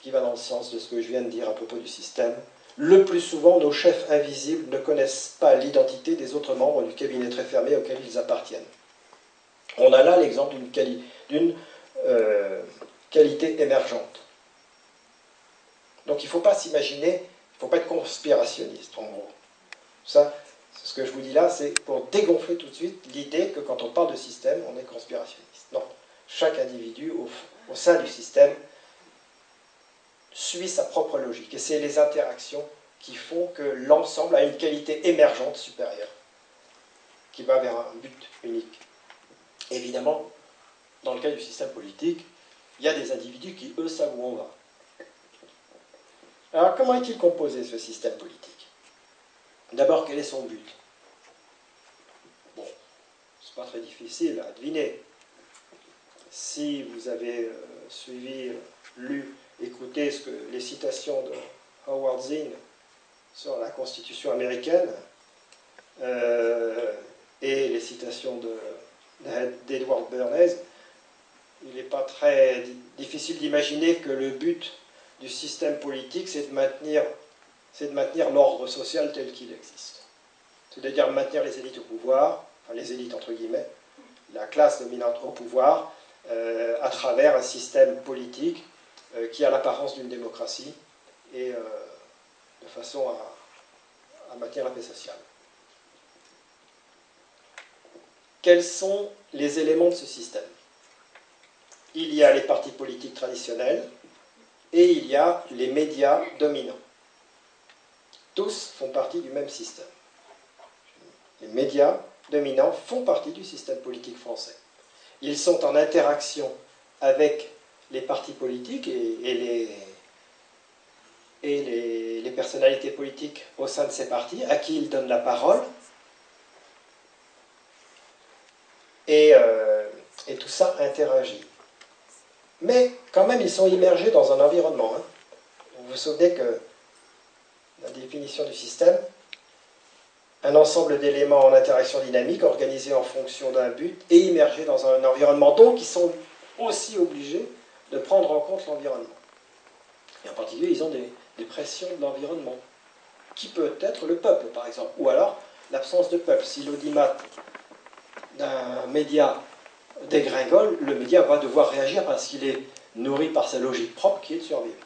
qui va dans le sens de ce que je viens de dire à propos du système. Le plus souvent, nos chefs invisibles ne connaissent pas l'identité des autres membres du cabinet très fermé auquel ils appartiennent. On a là l'exemple d'une euh, qualité émergente. Donc il ne faut pas s'imaginer, il ne faut pas être conspirationniste en gros. Ça, ce que je vous dis là, c'est pour dégonfler tout de suite l'idée que quand on parle de système, on est conspirationniste. Non, chaque individu au, au sein du système suit sa propre logique. Et c'est les interactions qui font que l'ensemble a une qualité émergente supérieure, qui va vers un but unique. Évidemment, dans le cas du système politique, il y a des individus qui, eux, savent où on va. Alors, comment est-il composé ce système politique? D'abord, quel est son but? Bon, c'est pas très difficile à deviner. Si vous avez euh, suivi, euh, lu, écouté ce que, les citations de Howard Zinn sur la Constitution américaine euh, et les citations d'Edward Bernays, il n'est pas très difficile d'imaginer que le but du système politique, c'est de maintenir, de l'ordre social tel qu'il existe. C'est-à-dire maintenir les élites au pouvoir, enfin les élites entre guillemets, la classe dominante au pouvoir, euh, à travers un système politique qui a l'apparence d'une démocratie et euh, de façon à, à maintenir la paix sociale. Quels sont les éléments de ce système? Il y a les partis politiques traditionnels, et il y a les médias dominants. Tous font partie du même système. Les médias dominants font partie du système politique français. Ils sont en interaction avec les partis politiques et, les, personnalités politiques au sein de ces partis, à qui ils donnent la parole. Et, euh, tout ça interagit. Mais quand même, ils sont immergés dans un environnement. Hein. Vous vous souvenez que la définition du système, un ensemble d'éléments en interaction dynamique organisés en fonction d'un but et immergés dans un environnement. Donc, ils sont aussi obligés de prendre en compte l'environnement. Et en particulier, ils ont des, pressions de l'environnement, qui peut être le peuple, par exemple, ou alors l'absence de peuple. Si l'audimat d'un média dégringole, le média va devoir réagir parce qu'il est nourri par sa logique propre qui est de survivre.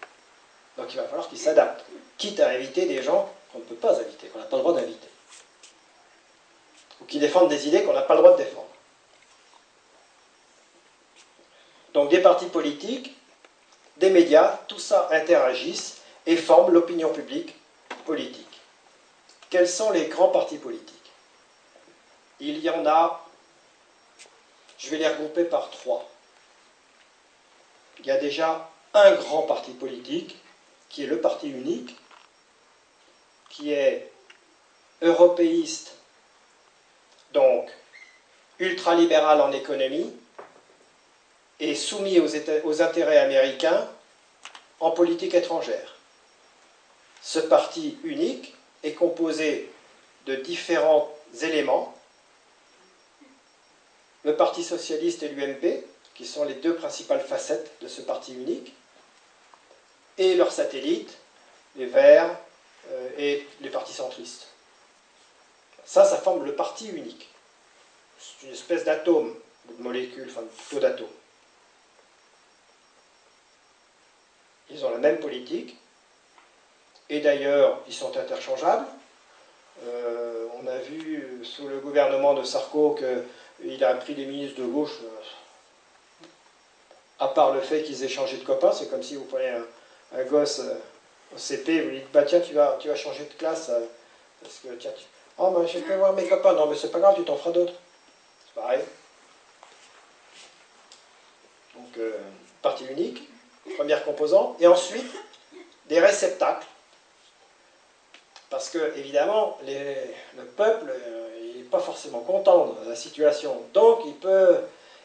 Donc il va falloir qu'il s'adapte, quitte à inviter des gens qu'on ne peut pas inviter, qu'on n'a pas le droit d'inviter. Ou qui défendent des idées qu'on n'a pas le droit de défendre. Donc des partis politiques, des médias, tout ça interagissent et forment l'opinion publique politique. Quels sont les grands partis politiques? Il y en a je vais les regrouper par trois. Il y a déjà un grand parti politique, qui est le parti unique, qui est européiste, donc ultralibéral en économie, et soumis aux, intérêts américains en politique étrangère. Ce parti unique est composé de différents éléments le Parti socialiste et l'UMP, qui sont les deux principales facettes de ce parti unique, et leurs satellites, les Verts euh, et les partis centristes. Ça, ça forme le parti unique. C'est une espèce d'atome, de molécule, enfin plutôt d'atome. La même politique, et d'ailleurs, ils sont interchangeables. Euh, on a vu sous le gouvernement de Sarko que il a pris des ministres de gauche, euh, à part le fait qu'ils aient changé de copain, c'est comme si vous prenez un, gosse euh, au CP, vous lui dites, bah tiens, tu vas, tu vas changer de classe, euh, parce que tiens, tu... oh, mais je peux voir mes copains, non, mais c'est pas grave, tu t'en feras d'autres. C'est pareil. donc euh, partie unique, première composante, et ensuite des réceptacles. Parce que, évidemment, le peuple n'est pas forcément content de la situation, donc il peut,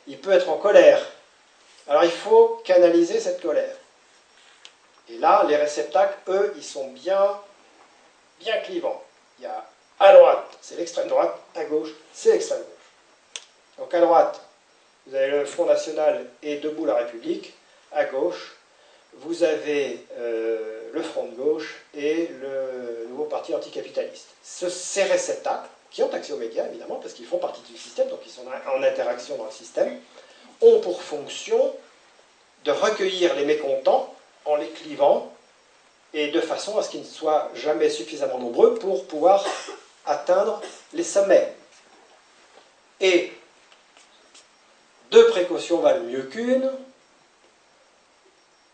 il peut être en colère. Alors il faut canaliser cette colère. Et là, les réceptacles, eux, ils sont bien, bien clivants. Il y a à droite, c'est l'extrême droite, à gauche, c'est l'extrême gauche. Donc à droite, vous avez le Front National et Debout la République. À gauche, vous avez euh, le Front de gauche et le nouveau parti anticapitaliste. ces réceptacles, qui ont accès aux médias évidemment, parce qu'ils font partie du système, donc ils sont en interaction dans le système, ont pour fonction de recueillir les mécontents en les clivant et de façon à ce qu'ils ne soient jamais suffisamment nombreux pour pouvoir atteindre les sommets. Et deux précautions valent mieux qu'une.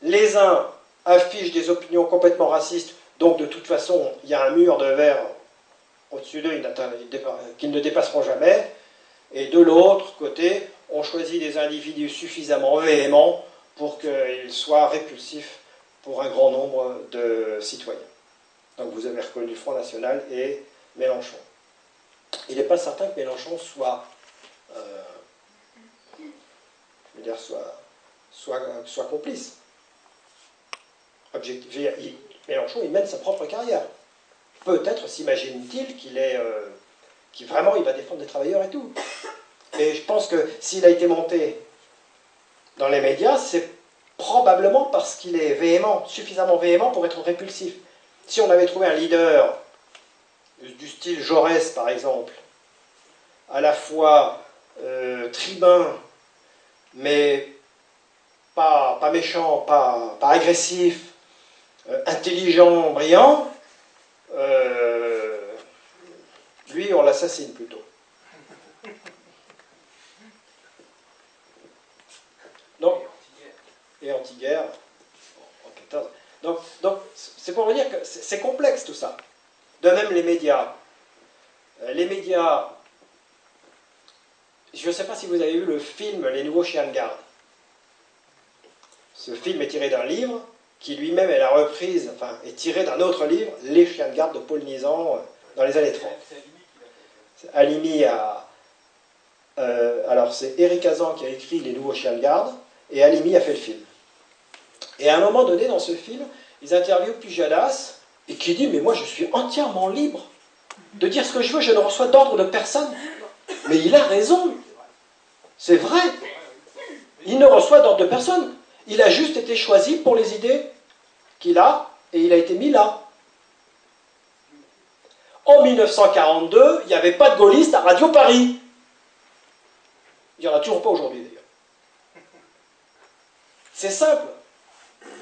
Les uns affichent des opinions complètement racistes, donc de toute façon, il y a un mur de verre au-dessus d'eux qu'ils ne dépasseront jamais. Et de l'autre côté, on choisit des individus suffisamment véhéments pour qu'ils soient répulsifs pour un grand nombre de citoyens. Donc vous avez reconnu Front National et Mélenchon. Il n'est pas certain que Mélenchon soit, euh, soit complice. Mélenchon, il mène sa propre carrière. Peut-être s'imagine-t-il qu'il est, euh, vraiment, il va défendre des travailleurs et tout. Et je pense que s'il a été monté dans les médias, c'est probablement parce qu'il est véhément, suffisamment véhément pour être répulsif. Si on avait trouvé un leader du style Jaurès, par exemple, à la fois euh, tribun, mais pas, pas méchant, pas, pas agressif, euh, intelligent, brillant, euh, lui, on l'assassine plutôt. Donc, et anti-guerre en 14. Donc, donc c'est pour vous dire que c'est complexe tout ça. De même les médias. Euh, les médias, je ne sais pas si vous avez vu le film Les Nouveaux Chiens de Garde. Ce film est tiré d'un livre qui lui-même est la reprise, enfin, est tiré d'un autre livre, Les Chiens de Garde de Paul Nizan, euh, dans les années 30. Alimi a. Euh, alors, c'est Eric Azan qui a écrit Les Nouveaux Chiens de Garde, et Alimi a fait le film. Et à un moment donné, dans ce film, ils interviewent Pujadas, et qui dit Mais moi, je suis entièrement libre de dire ce que je veux, je ne reçois d'ordre de personne. Mais il a raison. C'est vrai. Il ne reçoit d'ordre de personne. Il a juste été choisi pour les idées qu'il a, et il a été mis là. En 1942, il n'y avait pas de gaulliste à Radio Paris. Il n'y en a toujours pas aujourd'hui d'ailleurs. C'est simple.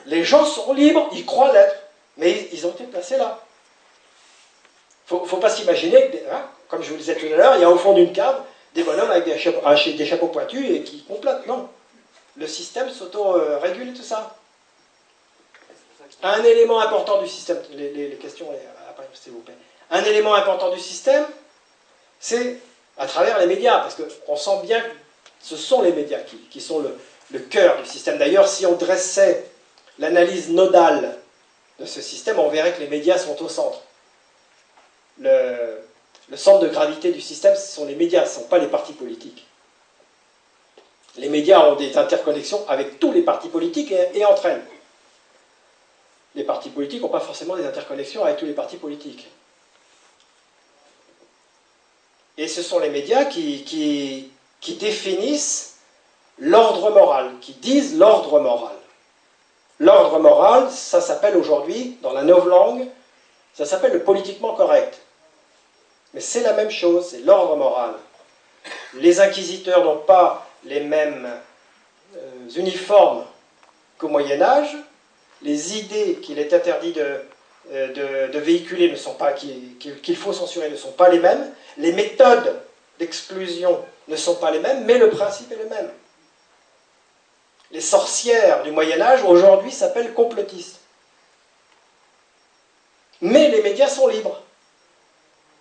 Les gens sont libres, ils croient l'être, mais ils ont été placés là. Il ne faut pas s'imaginer que, hein, comme je vous le disais tout à l'heure, il y a au fond d'une cave des bonhommes avec des chapeaux, chapeaux pointus et qui complotent. Non. Le système s'auto-régule tout ça. Un élément important du système, les, questions après, s'il vous plaît. Un élément important du système, c'est à travers les médias, parce qu'on sent bien que ce sont les médias qui, sont le, cœur du système. D'ailleurs, si on dressait l'analyse nodale de ce système, on verrait que les médias sont au centre. Le, centre de gravité du système, ce sont les médias, ce ne sont pas les partis politiques. Les médias ont des interconnexions avec tous les partis politiques et, entre elles. Les partis politiques n'ont pas forcément des interconnexions avec tous les partis politiques. Et ce sont les médias qui définissent l'ordre moral, qui disent l'ordre moral. L'ordre moral, ça s'appelle aujourd'hui, dans la novlangue, ça s'appelle le politiquement correct. Mais c'est la même chose, c'est l'ordre moral. Les inquisiteurs n'ont pas les mêmes euh, uniformes qu'au Moyen Âge. Les idées qu'il est interdit de, euh, véhiculer ne sont pas qu'il faut censurer ne sont pas les mêmes. Les méthodes d'exclusion ne sont pas les mêmes, mais le principe est le même les sorcières du Moyen Âge, aujourd'hui s'appellent complotistes. Mais les médias sont libres.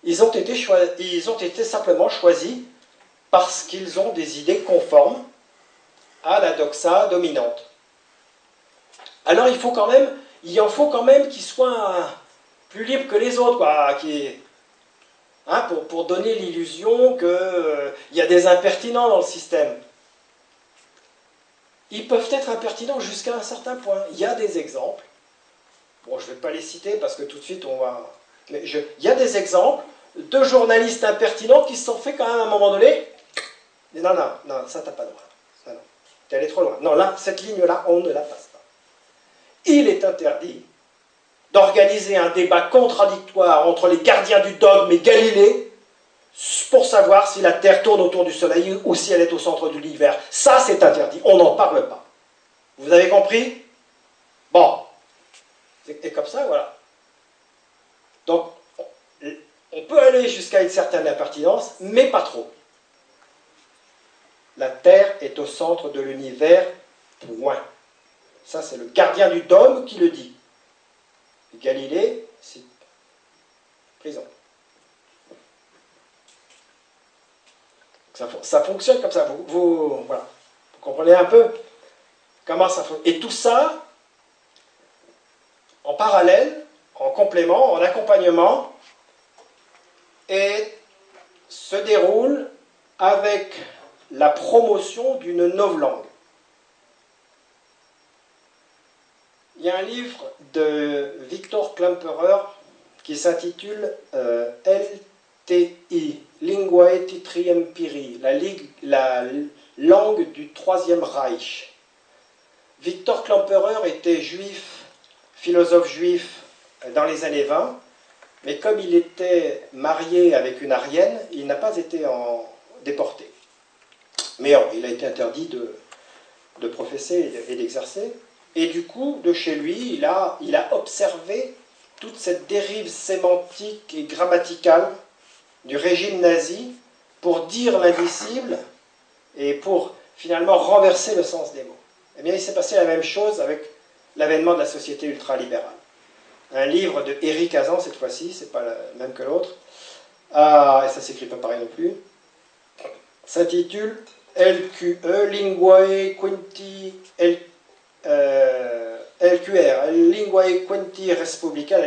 Ils ont été simplement choisis parce qu'ils ont des idées conformes à la doxa dominante. Alors il faut quand même, il en faut quand même qu'il soit plus libre que les autres, quoi, hein, pour, donner l'illusion qu'il euh, y a des impertinents dans le système. Ils peuvent être impertinents jusqu'à un certain point. Il y a des exemples. Bon, je ne vais pas les citer parce que tout de suite on va. Mais il y a des exemples de journalistes impertinents qui se sont fait quand même à un moment donné. Non, non, non, ça t'as pas droit. T'es allé trop loin. Non, là, cette ligne-là, on ne la passe pas. Il est interdit d'organiser un débat contradictoire entre les gardiens du dogme et Galilée pour savoir si la Terre tourne autour du Soleil ou si elle est au centre de l'univers. Ça, c'est interdit. On n'en parle pas. Vous avez compris? Bon. Et comme ça, voilà. Donc, on peut aller jusqu'à une certaine impertinence, mais pas trop. La Terre est au centre de l'univers, point. Ça, c'est le gardien du dôme qui le dit. Galilée, c'est prison. Ça, fonctionne comme ça. Vous, voilà. vous comprenez un peu comment ça fonctionne. Et tout ça, en parallèle, en complément, en accompagnement, et se déroule avec la promotion d'une novlangue. Il y a un livre de Victor Klemperer qui s'intitule euh, LTI, Linguae Titrium Piri, la, la langue du Troisième Reich. Victor Klemperer était juif, philosophe juif dans les années 20, mais comme il était marié avec une arienne, il n'a pas été déporté. Mais il a été interdit de professer et d'exercer. Et du coup, de chez lui, il a, il a observé toute cette dérive sémantique et grammaticale du régime nazi pour dire l'indicible et pour finalement renverser le sens des mots. Eh bien, il s'est passé la même chose avec l'avènement de la société ultralibérale. Un livre de Eric Azan, cette fois-ci, c'est pas le même que l'autre, ah, et ça s'écrit pas pareil non plus, s'intitule LQE, Linguae Quinti euh, LQR, Linguae Quinti Respublica,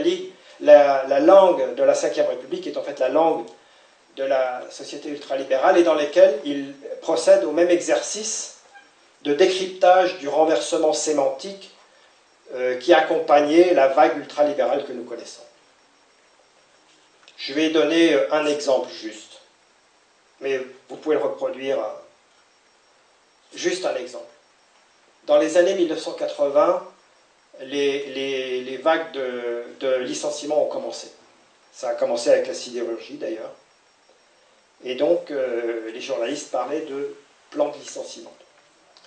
la, la, langue de la Ve République est en fait la langue de la société ultralibérale et dans laquelle il procède au même exercice de décryptage du renversement sémantique euh, qui accompagnait la vague ultralibérale que nous connaissons. Je vais donner un exemple juste, mais vous pouvez le reproduire. Juste un exemple dans les années 1980, les, vagues de, licenciements ont commencé. Ça a commencé avec la sidérurgie d'ailleurs. Et donc, euh, les journalistes parlaient de plan de licenciement.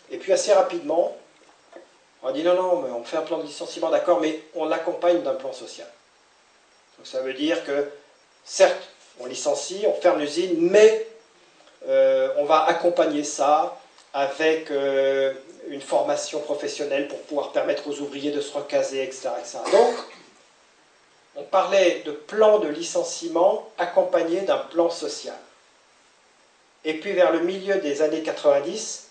Et puis assez rapidement, on a dit non, non, mais on fait un plan de licenciement, d'accord, mais on l'accompagne d'un plan social. Donc ça veut dire que, certes, on licencie, on ferme l'usine, mais euh, on va accompagner ça avec euh, une formation professionnelle pour pouvoir permettre aux ouvriers de se recaser, etc. Donc, on parlait de plan de licenciement accompagné d'un plan social. Et puis vers le milieu des années 90,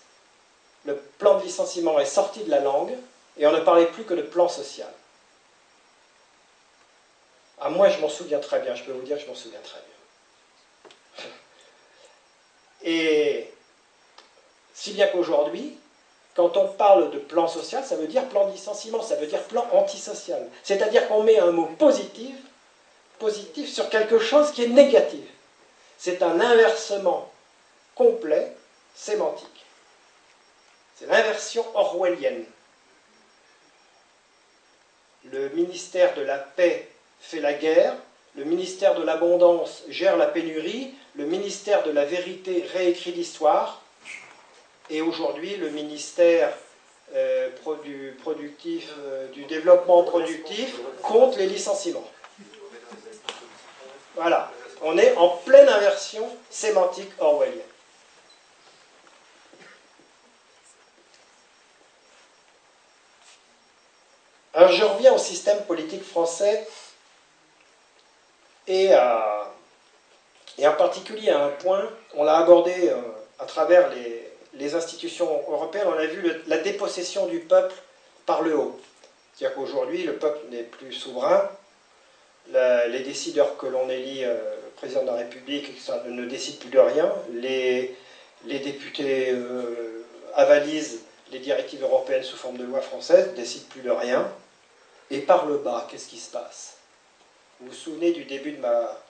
le plan de licenciement est sorti de la langue et on ne parlait plus que de plan social. Ah, moi, je m'en souviens très bien, je peux vous dire je m'en souviens très bien. Et si bien qu'aujourd'hui, quand on parle de plan social, ça veut dire plan de licenciement, ça veut dire plan antisocial. C'est-à-dire qu'on met un mot positif, positif sur quelque chose qui est négatif. C'est un inversement complet sémantique. C'est l'inversion orwellienne. Le ministère de la paix fait la guerre, le ministère de l'abondance gère la pénurie, le ministère de la vérité réécrit l'histoire, et aujourd'hui, le ministère euh, euh, du développement productif compte les licenciements. Voilà, on est en pleine inversion sémantique orwellienne. Alors je reviens au système politique français et, et en particulier à un point, on l'a abordé euh, à travers les, les institutions européennes, on a vu la dépossession du peuple par le haut. C'est-à-dire qu'aujourd'hui, le peuple n'est plus souverain. les décideurs que l'on élit euh, président de la République ne décident plus de rien. Les, députés euh, avalisent les directives européennes sous forme de loi française, ne décident plus de rien. Et par le bas, qu'est-ce qui se passe? Vous vous souvenez du début de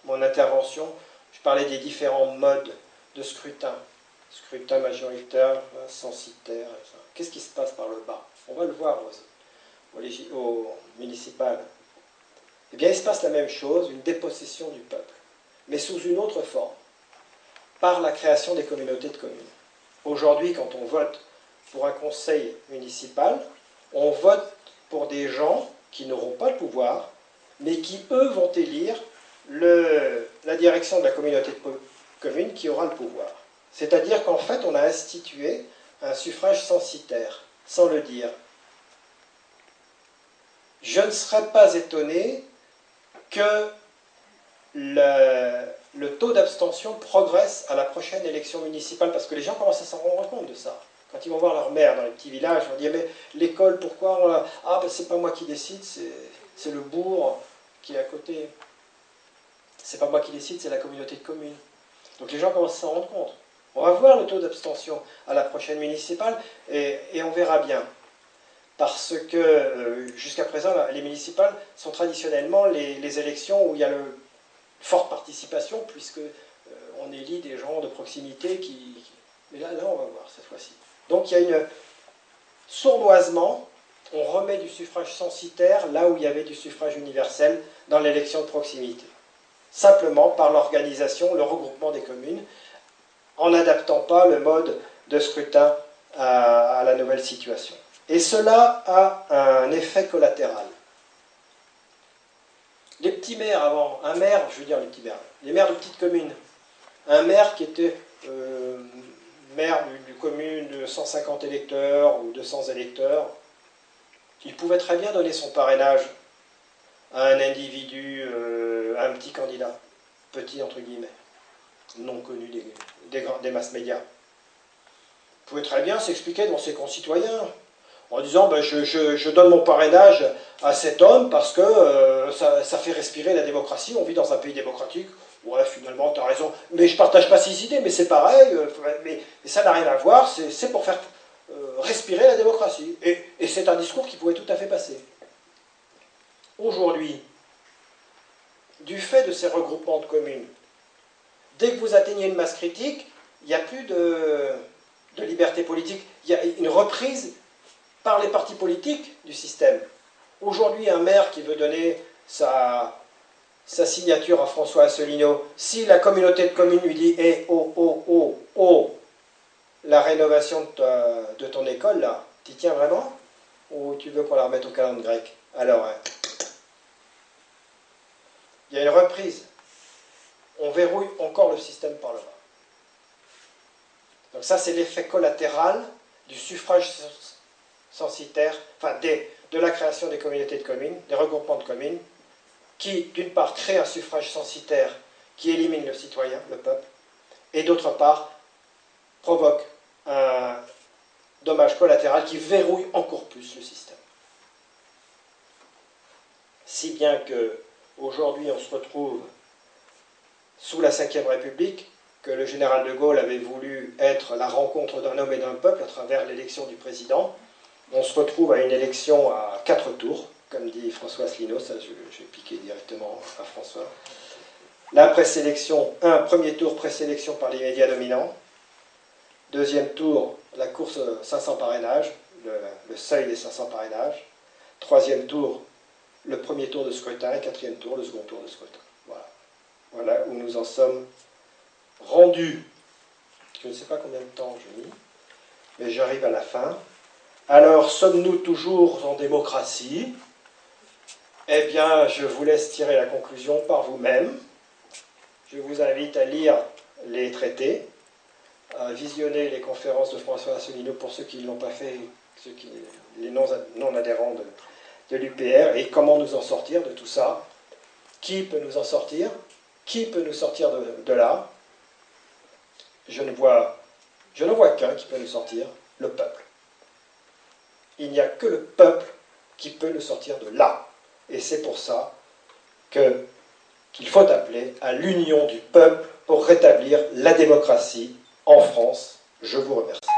mon intervention? Je parlais des différents modes de scrutin. Scrutin majoritaire, censitaire. Qu'est-ce qui se passe par le bas? On va le voir au, au municipal. Eh bien, il se passe la même chose, une dépossession du peuple, mais sous une autre forme, par la création des communautés de communes. Aujourd'hui, quand on vote pour un conseil municipal, on vote pour des gens qui n'auront pas le pouvoir, mais qui, eux, vont élire la direction de la communauté de communes qui aura le pouvoir. C'est-à-dire qu'en fait, on a institué un suffrage censitaire, sans le dire. Je ne serais pas étonné que le, taux d'abstention progresse à la prochaine élection municipale, parce que les gens commencent à s'en rendre compte de ça. Quand ils vont voir leur mère dans les petits villages, ils vont dire Mais l'école, pourquoi on Ah, ben c'est pas moi qui décide, c'est le bourg qui est à côté. C'est pas moi qui décide, c'est la communauté de communes. Donc les gens commencent à s'en rendre compte. On va voir le taux d'abstention à la prochaine municipale et, on verra bien. Parce que euh, jusqu'à présent, les municipales sont traditionnellement les, élections où il y a une forte participation, puisque euh, on élit des gens de proximité qui. Mais là, là, on va voir cette fois-ci. Donc il y a une sournoisement, on remet du suffrage censitaire là où il y avait du suffrage universel dans l'élection de proximité. Simplement par l'organisation, le regroupement des communes, en n'adaptant pas le mode de scrutin à, la nouvelle situation. Et cela a un effet collatéral. Les petits maires avant, un maire, je veux dire les petits maires, les maires de petites communes, un maire qui était euh, maire d'une commune de 150 électeurs ou 200 électeurs, il pouvait très bien donner son parrainage à un individu, euh, à un petit candidat, petit entre guillemets, non connu des, des, masses médias. Il pouvait très bien s'expliquer devant ses concitoyens en disant ben, je, donne mon parrainage à cet homme parce que euh, ça, ça, fait respirer la démocratie, on vit dans un pays démocratique, Ouais, finalement, tu as raison. Mais je ne partage pas ces idées, mais c'est pareil. Euh, mais, ça n'a rien à voir. C'est pour faire euh, respirer la démocratie. Et, et c'est un discours qui pouvait tout à fait passer. Aujourd'hui, du fait de ces regroupements de communes, dès que vous atteignez une masse critique, il n'y a plus de, liberté politique. Il y a une reprise par les partis politiques du système. Aujourd'hui, un maire qui veut donner sa, signature à François Asselineau, si la communauté de communes lui dit Eh, oh, oh, oh, oh, la rénovation de, ton école, là, tu tiens vraiment? Ou tu veux qu'on la remette au calendrier grec? Alors, hein. il y a une reprise. On verrouille encore le système par le bas. Donc, ça, c'est l'effet collatéral du suffrage censitaire, enfin, de la création des communautés de communes, des regroupements de communes, qui, d'une part, crée un suffrage censitaire qui élimine le citoyen, le peuple, et d'autre part, provoque un dommage collatéral qui verrouille encore plus le système. Si bien que aujourd'hui on se retrouve sous la Ve République, que le général de Gaulle avait voulu être la rencontre d'un homme et d'un peuple à travers l'élection du président, on se retrouve à une élection à quatre tours, comme dit François Asselineau, ça je, vais piquer directement à François. La présélection, un premier tour présélection par les médias dominants. Deuxième tour, la course 500 parrainages, le, seuil des 500 parrainages. Troisième tour, le premier tour de scrutin. Quatrième tour, le second tour de scrutin. Voilà. Où nous en sommes rendus. Je ne sais pas combien de temps j'ai mis, mais j'arrive à la fin. Alors, sommes-nous toujours en démocratie? Eh bien, je vous laisse tirer la conclusion par vous-même. Je vous invite à lire les traités, à visionner les conférences de François Asselineau pour ceux qui ne l'ont pas fait, ceux qui, les non-adhérents de, l'UPR, et comment nous en sortir de tout ça? Qui peut nous en sortir? Qui peut nous sortir de, là? Je ne vois vois qu'un qui peut le sortir, le peuple. Il n'y a que le peuple qui peut le sortir de là. Et c'est pour ça qu'il faut appeler à l'union du peuple pour rétablir la démocratie en France. Je vous remercie.